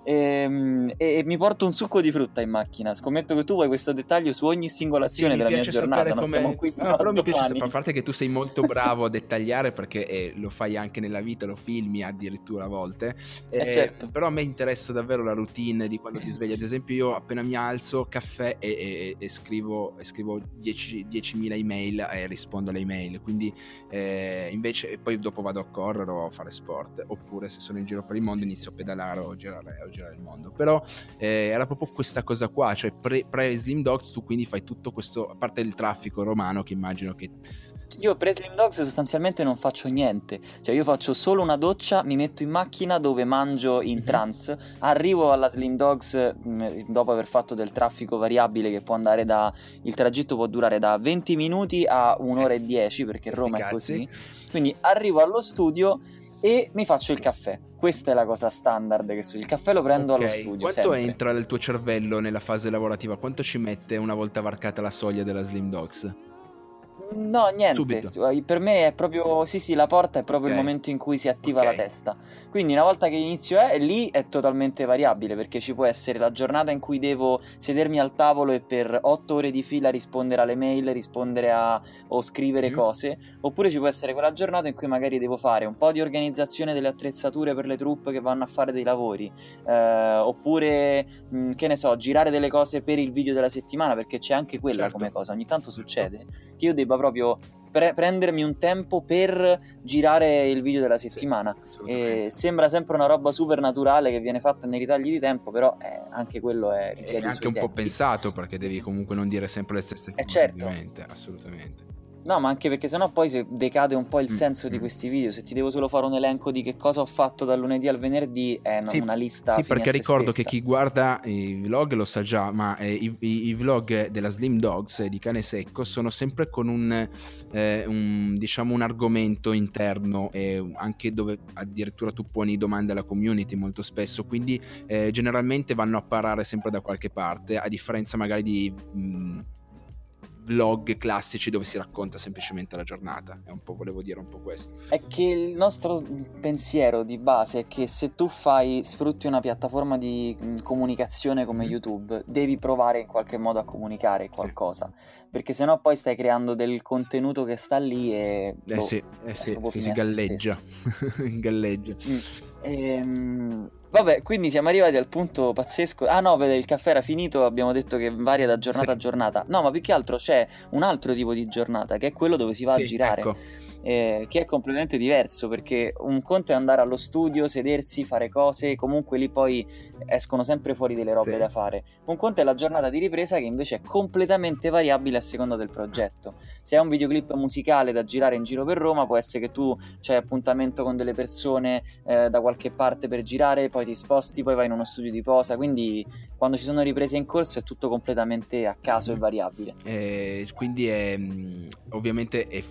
E, ehm, e, mi porto un succo di frutta in macchina. Scommetto che tu vuoi questo dettaglio su ogni singola azione sì, della mia giornata. Non siamo qui no, però mi piace sapere, a parte che tu sei molto bravo a dettagliare perché eh, lo fai anche nella vita, lo filmi addirittura a volte. Eh, eh, certo. Però a me interessa davvero la routine di quando ti svegli. Ad esempio, io appena mi alzo, caffè e, e, e scrivo, scrivo 10, 10.000 email e rispondo alle email. Quindi eh, invece poi dopo vado a correre o a fare sport. Oppure se sono in giro per il mondo inizio a pedalare o girare, o girare il mondo. Però eh, era proprio questa cosa qua, cioè pre, pre Slim Dogs tu quindi fai tutto questo, a parte il traffico romano che immagino che io pre Slim Dogs sostanzialmente non faccio niente, cioè io faccio solo una doccia, mi metto in macchina dove mangio in mm-hmm. trance, arrivo alla Slim Dogs mm, dopo aver fatto del traffico variabile che può andare da, il tragitto può durare da 20 minuti a un'ora e 10 perché Roma è così, quindi arrivo allo studio e mi faccio il caffè. Questa è la cosa standard che su il caffè lo prendo okay. allo studio. Quanto sempre. entra nel tuo cervello nella fase lavorativa? Quanto ci mette una volta varcata la soglia della Slim Dogs? No, niente. Subito. Cioè, per me è proprio. Sì, sì, la porta è proprio okay. il momento in cui si attiva okay. la testa. Quindi, una volta che inizio è, lì è totalmente variabile perché ci può essere la giornata in cui devo sedermi al tavolo e per otto ore di fila rispondere alle mail, rispondere a o scrivere mm. cose. Oppure ci può essere quella giornata in cui magari devo fare un po' di organizzazione delle attrezzature per le truppe che vanno a fare dei lavori. Eh, oppure, mh, mm, che ne so, girare delle cose per il video della settimana perché c'è anche quella certo. come cosa. Ogni tanto succede che io debba proprio pre- prendermi un tempo per girare il video della settimana. Sì, sembra sempre una roba super naturale che viene fatta nei ritagli di tempo, però eh, anche quello è, è anche un tempi. po' pensato perché devi comunque non dire sempre le stesse cose. Eh certo. Assolutamente. No, ma anche perché sennò poi se decade un po' il mm, senso di mm. questi video. Se ti devo solo fare un elenco di che cosa ho fatto dal lunedì al venerdì, è sì, una lista. Sì, perché ricordo stessa. che chi guarda i vlog lo sa già, ma eh, i, i, vlog della Slim Dogs di Cane Secco sono sempre con un, eh, un diciamo un argomento interno, eh, anche dove addirittura tu poni domande alla community molto spesso. Quindi eh, generalmente vanno a parare sempre da qualche parte, a differenza magari di. Mh, mm, vlog classici dove si racconta semplicemente la giornata. È un po', volevo dire un po' questo. È che il nostro pensiero di base è che se tu fai, sfrutti una piattaforma di comunicazione come mm. YouTube, devi provare in qualche modo a comunicare qualcosa. Sì. Perché sennò poi stai creando del contenuto che sta lì e... Eh boh, sì, eh sì, sì si galleggia. galleggia. Mm. Ehm, vabbè, quindi siamo arrivati al punto pazzesco. Ah no, vede, il caffè era finito, abbiamo detto che varia da giornata sì. a giornata. No, ma più che altro c'è un altro tipo di giornata, che è quello dove si va sì, a girare. Ecco eh, che è completamente diverso perché un conto è andare allo studio, sedersi, fare cose, comunque lì poi escono sempre fuori delle robe sì. da fare. Un conto è la giornata di ripresa che invece è completamente variabile a seconda del progetto. Se hai un videoclip musicale da girare in giro per Roma, può essere che tu c'hai appuntamento con delle persone eh, da qualche parte per girare, poi ti sposti, poi vai in uno studio di posa, quindi quando ci sono riprese in corso è tutto completamente a caso mm. e variabile. Eh, quindi è, mm, ovviamente è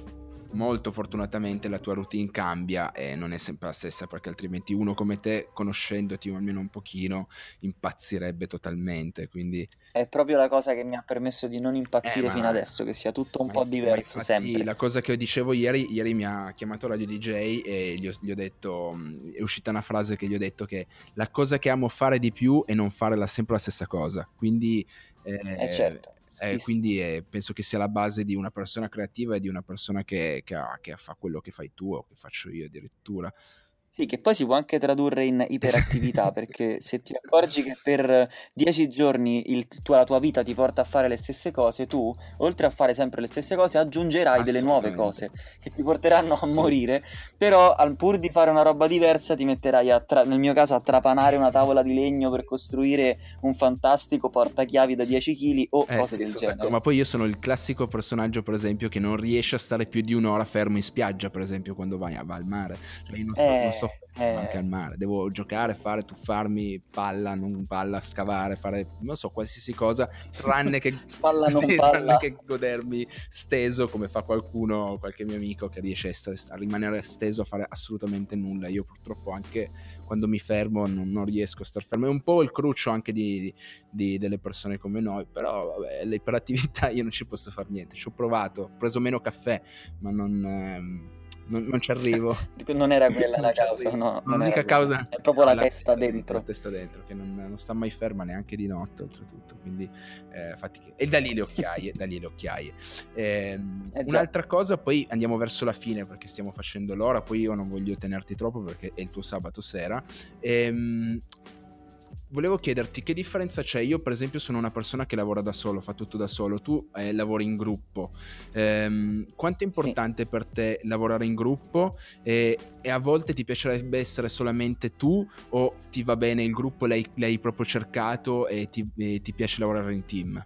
molto fortunatamente la tua routine cambia e non è sempre la stessa perché altrimenti uno come te conoscendoti almeno un pochino impazzirebbe totalmente quindi è proprio la cosa che mi ha permesso di non impazzire eh, fino adesso che sia tutto un po' diverso sempre. la cosa che dicevo ieri ieri mi ha chiamato Radio DJ e gli ho, gli ho detto è uscita una frase che gli ho detto che la cosa che amo fare di più è non fare la, sempre la stessa cosa quindi eh, eh certo eh, quindi eh, penso che sia la base di una persona creativa e di una persona che, che, ha, che fa quello che fai tu o che faccio io addirittura. Sì, che poi si può anche tradurre in iperattività, perché se ti accorgi che per dieci giorni il, tu, la tua vita ti porta a fare le stesse cose, tu, oltre a fare sempre le stesse cose, aggiungerai delle nuove cose che ti porteranno a morire, però al pur di fare una roba diversa ti metterai, a tra- nel mio caso, a trapanare una tavola di legno per costruire un fantastico portachiavi da 10 kg o eh, cose sì, del genere. Ecco, ma poi io sono il classico personaggio, per esempio, che non riesce a stare più di un'ora fermo in spiaggia, per esempio, quando vai, va al mare. Cioè, io non eh... non sto eh... anche al mare. Devo giocare, fare, tuffarmi, palla, non palla, scavare, fare non so, qualsiasi cosa, tranne che, palla non palla. tranne che godermi steso come fa qualcuno, qualche mio amico che riesce a, essere, a, rimanere steso a fare assolutamente nulla. Io purtroppo anche quando mi fermo non, non riesco a star fermo. È un po' il cruccio anche di, di, di, delle persone come noi, però vabbè, l'iperattività io non ci posso fare niente. Ci ho provato, ho preso meno caffè, ma non... Ehm, non, non ci arrivo. non era quella la causa, no. L'unica causa è proprio la, la testa dentro. La testa dentro, che non, non, sta mai ferma neanche di notte, oltretutto. Quindi, eh, fatiche. E da lì le occhiaie, da lì le occhiaie. Eh, eh un'altra cosa, poi andiamo verso la fine perché stiamo facendo l'ora. Poi io non voglio tenerti troppo perché è il tuo sabato sera. Ehm, volevo chiederti che differenza c'è. Io, per esempio, sono una persona che lavora da solo, fa tutto da solo. Tu eh, lavori in gruppo. Ehm, quanto è importante sì. per te lavorare in gruppo? E, e, a volte ti piacerebbe essere solamente tu o ti va bene il gruppo, l'hai, l'hai proprio cercato e ti, e ti piace lavorare in team?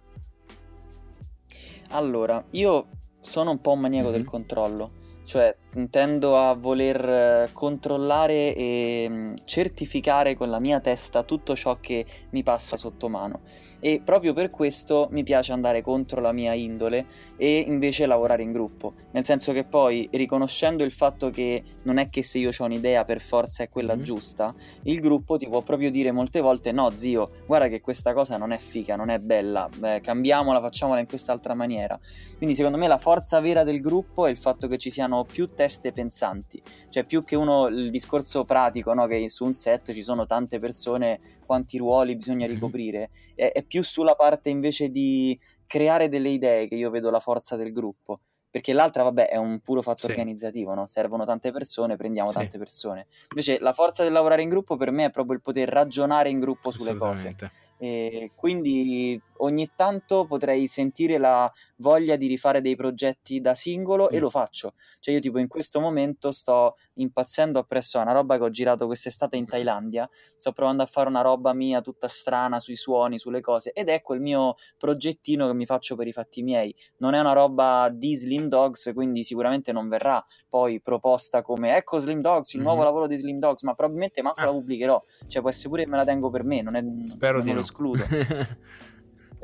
Allora, io sono un po' un maniaco mm-hmm. del controllo cioè tendo a voler eh, controllare e mm, certificare con la mia testa tutto ciò che mi passa sotto mano e proprio per questo mi piace andare contro la mia indole e invece lavorare in gruppo, nel senso che poi riconoscendo il fatto che non è che se io ho un'idea per forza è quella mm-hmm. giusta, il gruppo ti può proprio dire molte volte no zio, guarda che questa cosa non è fica, non è bella, Beh, cambiamola, facciamola in quest'altra maniera. Quindi secondo me la forza vera del gruppo è il fatto che ci siano più teste pensanti, cioè più che uno il discorso pratico, no? che su un set ci sono tante persone quanti ruoli bisogna ricoprire, è, è più sulla parte invece di creare delle idee che io vedo la forza del gruppo perché l'altra, vabbè, è un puro fatto sì. organizzativo, no? Servono tante persone, prendiamo sì. tante persone. Invece la forza del lavorare in gruppo per me è proprio il poter ragionare in gruppo sulle cose E quindi ogni tanto potrei sentire la voglia di rifare dei progetti da singolo mm. e lo faccio. Cioè io tipo in questo momento sto impazzendo appresso a una roba che ho girato quest'estate in Thailandia, sto provando a fare una roba mia tutta strana sui suoni, sulle cose ed ecco il mio progettino che mi faccio per i fatti miei. Non è una roba di Slim Dogs, quindi sicuramente non verrà poi proposta come ecco Slim Dogs, il mm-hmm. nuovo lavoro di Slim Dogs, ma probabilmente manco ah. la pubblicherò. Cioè può essere pure che me la tengo per me, non, è, Spero non di lo no. escludo.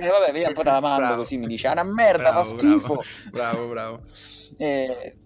E eh, vabbè, via un po' dalla mano così mi dice, ah, una merda, bravo, fa schifo. Bravo, bravo. eh,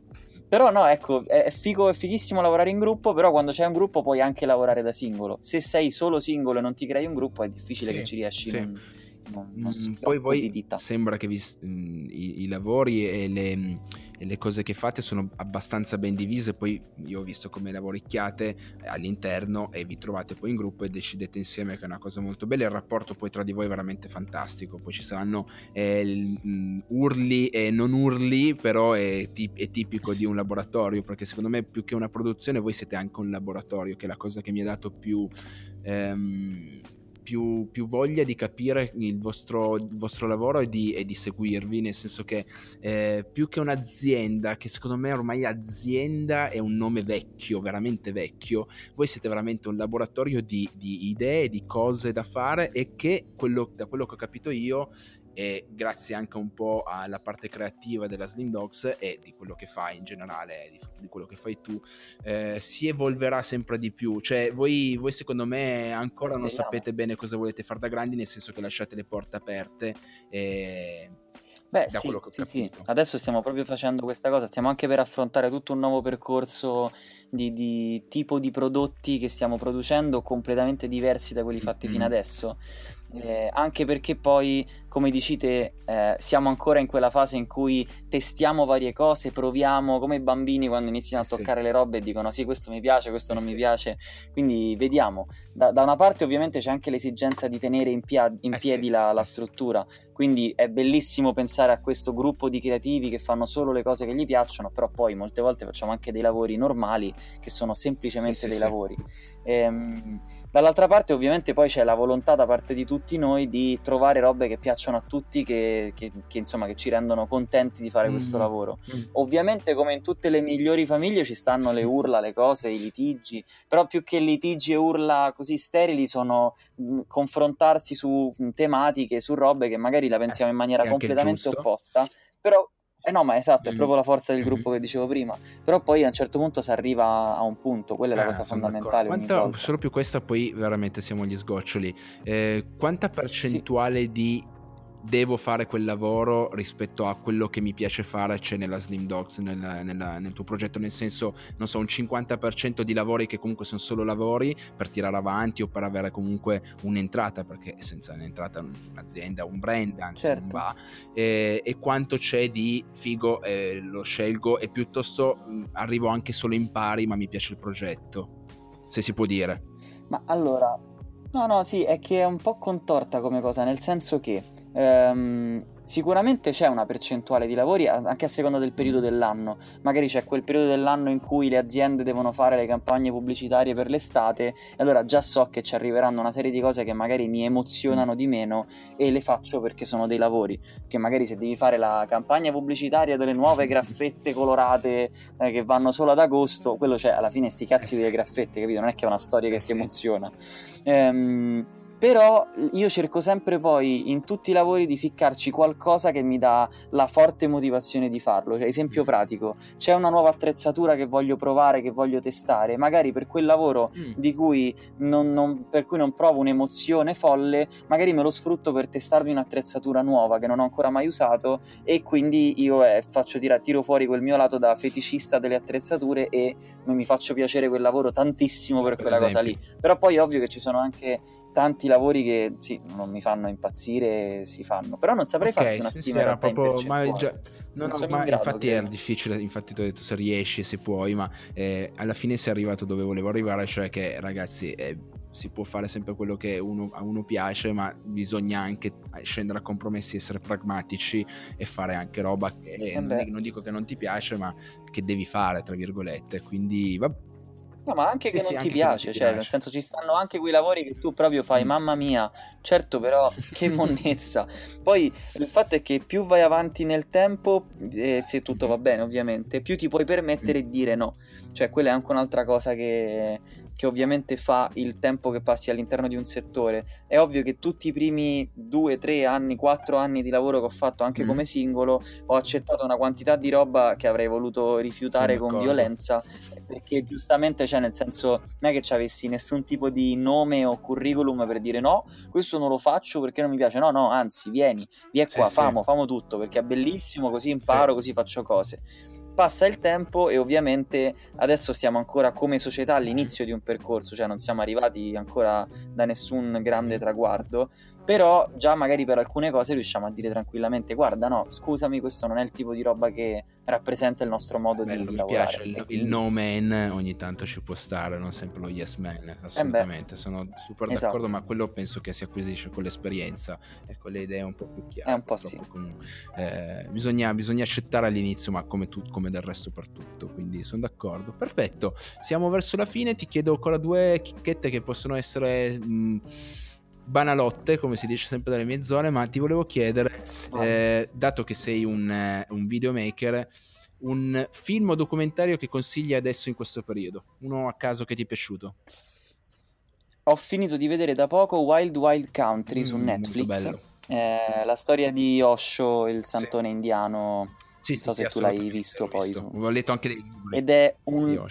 però no, ecco, è, figo, è fighissimo lavorare in gruppo, però quando c'è un gruppo puoi anche lavorare da singolo. Se sei solo singolo e non ti crei un gruppo è difficile sì, che ci riesci. Sì. Non, non, non mm, poi voi sembra che vi, mm, i, i, lavori e le le cose che fate sono abbastanza ben divise, poi io ho visto come lavoricchiate all'interno e vi trovate poi in gruppo e decidete insieme che è una cosa molto bella, il rapporto poi tra di voi è veramente fantastico, poi ci saranno eh, mm, urli e non urli, però è, tip- è, tipico di un laboratorio, perché secondo me più che una produzione voi siete anche un laboratorio, che è la cosa che mi ha dato più... Ehm, più, più, voglia di capire il vostro, il vostro lavoro e di, e di, seguirvi, nel senso che eh, più che un'azienda, che secondo me ormai azienda è un nome vecchio, veramente vecchio, voi siete veramente un laboratorio di, di idee, di cose da fare e che quello, da quello che ho capito io e grazie anche un po' alla parte creativa della Slim Dogs e di quello che fai in generale, di, di quello che fai tu, eh, si evolverà sempre di più. Cioè, voi, voi secondo me ancora non sapete bene cosa volete fare da grandi, nel senso che lasciate le porte aperte. E... Beh, sì, sì, sì, adesso stiamo proprio facendo questa cosa, stiamo anche per affrontare tutto un nuovo percorso di, di tipo di prodotti che stiamo producendo completamente diversi da quelli fatti mm-hmm. fino adesso eh, anche perché poi, come dicite, eh, siamo ancora in quella fase in cui testiamo varie cose, proviamo come i bambini quando iniziano a toccare sì. le robe e dicono sì, questo mi piace, questo non sì. mi piace, quindi vediamo. Da, da, una parte ovviamente c'è anche l'esigenza di tenere in, pia- in eh piedi sì. la, la struttura, quindi è bellissimo pensare a questo gruppo di creativi che fanno solo le cose che gli piacciono, però poi molte volte facciamo anche dei lavori normali che sono semplicemente sì, dei sì, lavori. Ehm, dall'altra parte ovviamente poi c'è la volontà da parte di tutti noi di trovare robe che piacciono a tutti, che, che, che insomma che ci rendono contenti di fare mm. questo lavoro. Mm. Ovviamente come in tutte le migliori famiglie ci stanno le urla, le cose, i litigi, però più che litigi e urla così sterili sono mh, mm, confrontarsi su mh, tematiche, su robe che magari la pensiamo in maniera completamente opposta, però eh no, ma esatto, è mm. proprio la forza del gruppo mm-hmm. che dicevo prima. Però poi a un certo punto si arriva a un punto, quella è la eh, cosa fondamentale. Quanta, solo più questa, poi veramente siamo agli sgoccioli. Eh, quanta percentuale sì. di devo fare quel lavoro rispetto a quello che mi piace fare c'è nella Slim Dogs, nel, nel, nel, tuo progetto, nel senso, non so, un 50% di lavori che comunque sono solo lavori per tirare avanti o per avere comunque un'entrata, perché senza un'entrata un'azienda, un brand, anzi certo. non va, e, e, quanto c'è di figo, eh, lo scelgo e piuttosto mh, arrivo anche solo in pari, ma mi piace il progetto, se si può dire. Ma allora, no, no, sì, è che è un po' contorta come cosa, nel senso che ehm, Sicuramente c'è una percentuale di lavori anche a seconda del periodo dell'anno. Magari c'è quel periodo dell'anno in cui le aziende devono fare le campagne pubblicitarie per l'estate e allora già so che ci arriveranno una serie di cose che magari mi emozionano di meno e le faccio perché sono dei lavori. Che magari se devi fare la campagna pubblicitaria delle nuove graffette colorate eh, che vanno solo ad agosto, quello c'è alla fine sti cazzi delle graffette, capito? Non è che è una storia che eh ti emoziona. Ehm però io cerco sempre poi in tutti i lavori di ficcarci qualcosa che mi dà la forte motivazione di farlo. Cioè, esempio mm. pratico, c'è una nuova attrezzatura che voglio provare, che voglio testare, magari per quel lavoro mm. cui non, non, per cui non provo un'emozione folle, magari me lo sfrutto per testarmi un'attrezzatura nuova che non ho ancora mai usato e quindi io eh, faccio tira, tiro fuori quel mio lato da feticista delle attrezzature e mi faccio piacere quel lavoro tantissimo per, per quella esempio. cosa lì. Però poi è ovvio che ci sono anche tanti lavori che sì, non mi fanno impazzire, si fanno, però non saprei okay, farti una stima sì, era proprio, ma già, no, no, ma in infatti che... è difficile, infatti ti ho detto se riesci, se puoi, ma eh, alla fine sei arrivato dove volevo arrivare, cioè che ragazzi eh, si può fare sempre quello che uno, a uno piace, ma bisogna anche scendere a compromessi, essere pragmatici e fare anche roba che eh non, non, dico che non ti piace, ma che devi fare, tra virgolette. Quindi va, No, ma anche Sì, che sì, non ti anche che non piace, ti cioè, nel piace. senso ci stanno anche quei lavori che tu proprio fai, Mm. mamma mia, certo però che monnezza. Poi il fatto è che più vai avanti nel tempo, eh, se tutto va bene ovviamente, più ti puoi permettere di dire no. Cioè quella è anche un'altra cosa che, che ovviamente fa il tempo che passi all'interno di un settore. È ovvio che tutti i primi due, tre anni, quattro anni di lavoro che ho fatto anche Mm. come singolo, ho accettato una quantità di roba che avrei voluto rifiutare Sono con d'accordo. violenza perché giustamente, cioè, nel senso, non è che ci avessi nessun tipo di nome o curriculum per dire no, questo non lo faccio perché non mi piace. No, no, anzi, vieni, vieni Sì, qua, sì. famo, famo tutto perché è bellissimo, così imparo, Sì. così faccio cose. Passa il tempo e ovviamente adesso stiamo ancora come società all'inizio di un percorso, cioè non siamo arrivati ancora da nessun grande traguardo, però già magari per alcune cose riusciamo a dire tranquillamente guarda no, scusami, questo non è il tipo di roba che rappresenta il nostro modo di, Bello, di mi lavorare. piace il, E il quindi- no man ogni tanto ci può stare, non sempre lo yes man, assolutamente, sono super Eh Esatto. d'accordo, ma quello penso che si acquisisce con l'esperienza e con le idee un po' più chiare. È un po' purtroppo comunque, eh, bisogna, bisogna accettare all'inizio, ma come, tu- come del resto per tutto, quindi sono d'accordo. Perfetto, siamo verso la fine, ti chiedo ancora due chicchette che possono essere... mh, banalotte come si dice sempre dalle mie zone ma ti volevo chiedere Ah. eh, dato che sei un, eh, un videomaker un film o documentario che consigli adesso in questo periodo? Uno a caso che ti è piaciuto? Ho finito di vedere da poco Wild Wild Country su Mm, molto Netflix. Eh, la storia di Osho, il Sì. santone indiano. Sì, Non so sì, se sì, tu l'hai visto poi visto. su- Ho letto anche dei libri Ed è di un.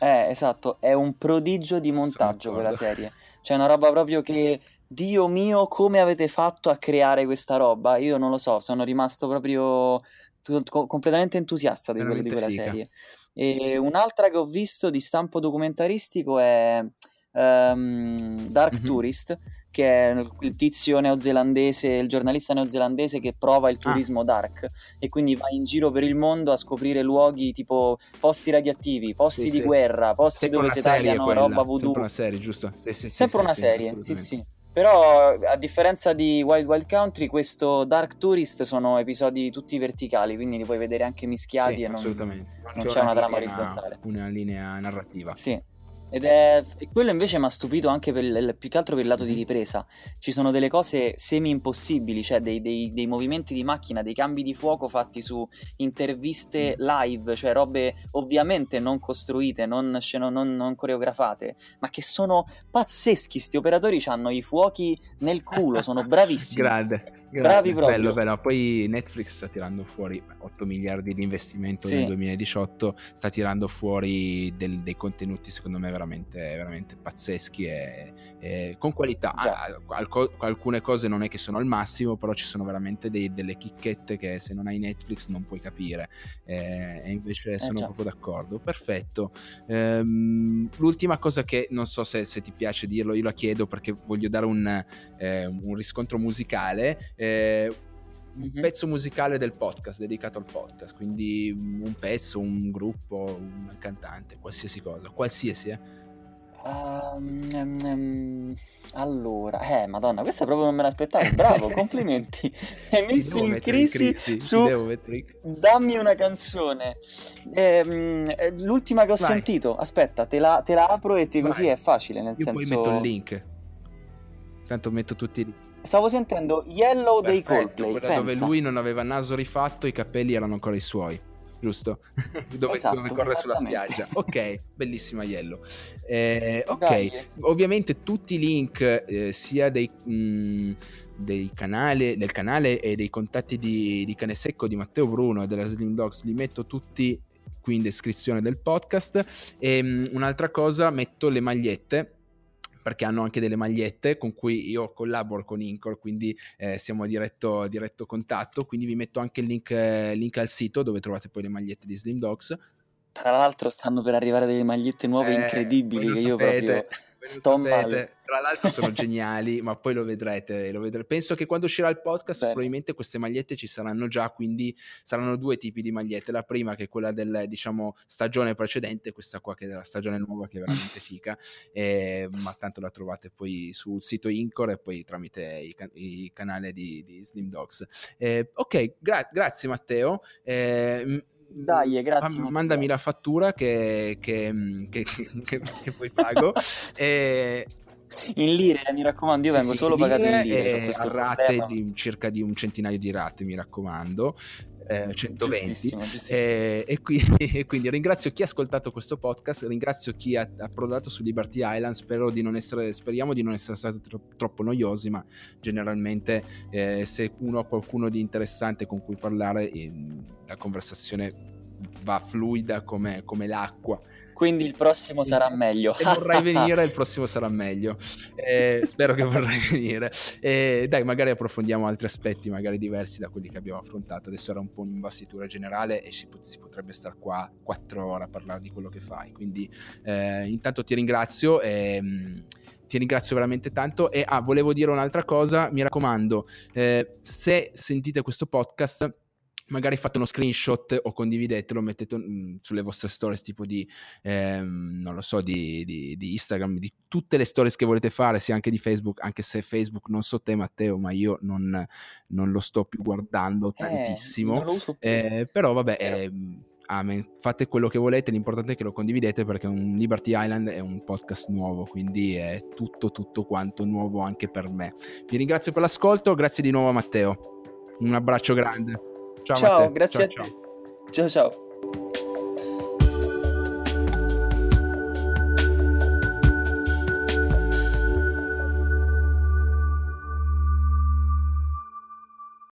Eh, esatto, è un prodigio di montaggio quella serie. C'è una roba proprio che, Dio mio, come avete fatto a creare questa roba? Io non lo so, sono rimasto proprio co- completamente entusiasta di, quello- di quella figa. serie. E un'altra che ho visto di stampo documentaristico è ehm, Dark Mhm. Tourist, che è il tizio neozelandese, il giornalista neozelandese che prova Ah. il turismo dark e quindi va in giro per il mondo a scoprire luoghi tipo posti radioattivi, posti Sì, di sì. guerra, posti Sempre dove una si tagliano quella, roba voodoo. sempre una serie, giusto? Sì, sì, Sempre una serie, sì, sì. Però a differenza di Wild Wild Country, questo Dark Tourist sono episodi tutti verticali, quindi li puoi vedere anche mischiati Sì, e non, non c'è una trama linea- orizzontale. Una linea narrativa. Sì. Ed è quello invece mi ha stupito anche per più che altro per il lato di Mhm. ripresa. Ci sono delle cose semi impossibili, cioè dei, dei- dei movimenti di macchina, dei cambi di fuoco fatti su interviste live, cioè robe ovviamente non costruite, non, sceno- non- non coreografate, ma che sono pazzeschi. Sti operatori hanno i fuochi nel culo, sono bravissimi. Grande. Bravi proprio. Bello, bello. Poi Netflix sta tirando fuori 8 miliardi di investimento Sì. nel 2018, sta tirando fuori del- dei contenuti secondo me veramente, veramente pazzeschi e, e con qualità. Già. Ah, alco- alcune cose non è che sono al massimo, però ci sono veramente dei- delle chicchette che se non hai Netflix non puoi capire. Eh, e invece sono già. proprio d'accordo. Perfetto. Ehm, l'ultima cosa che non so se, se ti piace dirlo, io la chiedo perché voglio dare un, eh, un riscontro musicale. Eh, un Mhm. pezzo musicale del podcast, dedicato al podcast, quindi un pezzo, un gruppo, un cantante, qualsiasi cosa, qualsiasi, eh. Ehm, ehm, allora, eh, Madonna, questa proprio non me l'aspettavo. Bravo, complimenti. Mi hai messo in mettere in crisi crisi, su in- dammi una canzone. Eh, l'ultima che ho Vai. sentito, aspetta, te la, te la apro e ti- così è facile. Nel Io poi senso, metto il link. Tanto metto tutti i link. Stavo sentendo Yellow dei Perfetto, Coldplay. quella dove pensa. lui non aveva naso rifatto, i capelli erano ancora i suoi, giusto? dove, Esatto, dove corre sulla spiaggia. Ok, bellissima Yellow. Eh, ok, Dai. ovviamente tutti i link eh, sia dei, mh, dei canali, del canale e dei contatti di, di Cane Secco, di Matteo Bruno e della Slim Dogs li metto tutti qui in descrizione del podcast e mh, un'altra cosa metto le magliette perché hanno anche delle magliette con cui io collaboro con Incor, quindi eh, siamo a diretto, diretto contatto, quindi vi metto anche il link, link al sito dove trovate poi le magliette di Slim Dogs. Tra l'altro stanno per arrivare delle magliette nuove Eh, incredibili che io sapete, proprio sto male. Tra l'altro sono geniali, ma poi lo vedrete, lo vedrete. Penso che quando uscirà il podcast Bene. probabilmente queste magliette ci saranno già, quindi saranno due tipi di magliette. La prima che è quella del, diciamo, stagione precedente, questa qua che è della stagione nuova che è veramente fica, eh, ma tanto la trovate poi sul sito Incor e poi tramite i, can- i canali di, di Slim Dogs. Eh, ok, gra- grazie Matteo. Eh, Dai, grazie. Fa, mandami la fattura che, che, che, che poi pago. e, in lire, mi raccomando, io sì, vengo sì, solo pagato in lire. A rate di circa di un centinaio di rate, mi raccomando. Eh, 120 giustissimo, giustissimo. Eh, e, quindi, e, quindi, ringrazio chi ha ascoltato questo podcast ringrazio chi ha approdato su Liberty Island spero di non essere, speriamo di non essere stati tro- troppo noiosi ma generalmente eh, se uno ha qualcuno di interessante con cui parlare la conversazione va fluida come, come l'acqua quindi il prossimo sarà meglio. Se vorrai venire, il prossimo sarà meglio. Eh, spero che vorrai venire. Eh, dai, magari approfondiamo altri aspetti, magari diversi da quelli che abbiamo affrontato. Adesso era un po' un'investitura generale e si, si potrebbe stare qua quattro ore a parlare di quello che fai. Quindi eh, intanto ti ringrazio. E, ti ringrazio veramente tanto e ah, volevo dire un'altra cosa, mi raccomando, eh, se sentite questo podcast magari fate uno screenshot o condividetelo, mettete mm, sulle vostre stories tipo di, ehm, non lo so, di, di, di, Instagram, di tutte le stories che volete fare, sia anche di Facebook, anche se Facebook non so te Matteo, ma io non, non lo sto più guardando eh, tantissimo, eh, però vabbè... Eh, Amen. Fate quello che volete, l'importante è che lo condividete perché un Liberty Island è un podcast nuovo, quindi è tutto, tutto quanto nuovo anche per me. Vi ringrazio per l'ascolto, grazie di nuovo a Matteo. Un abbraccio grande. Ciao, ciao grazie ciao, a te. Ciao ciao.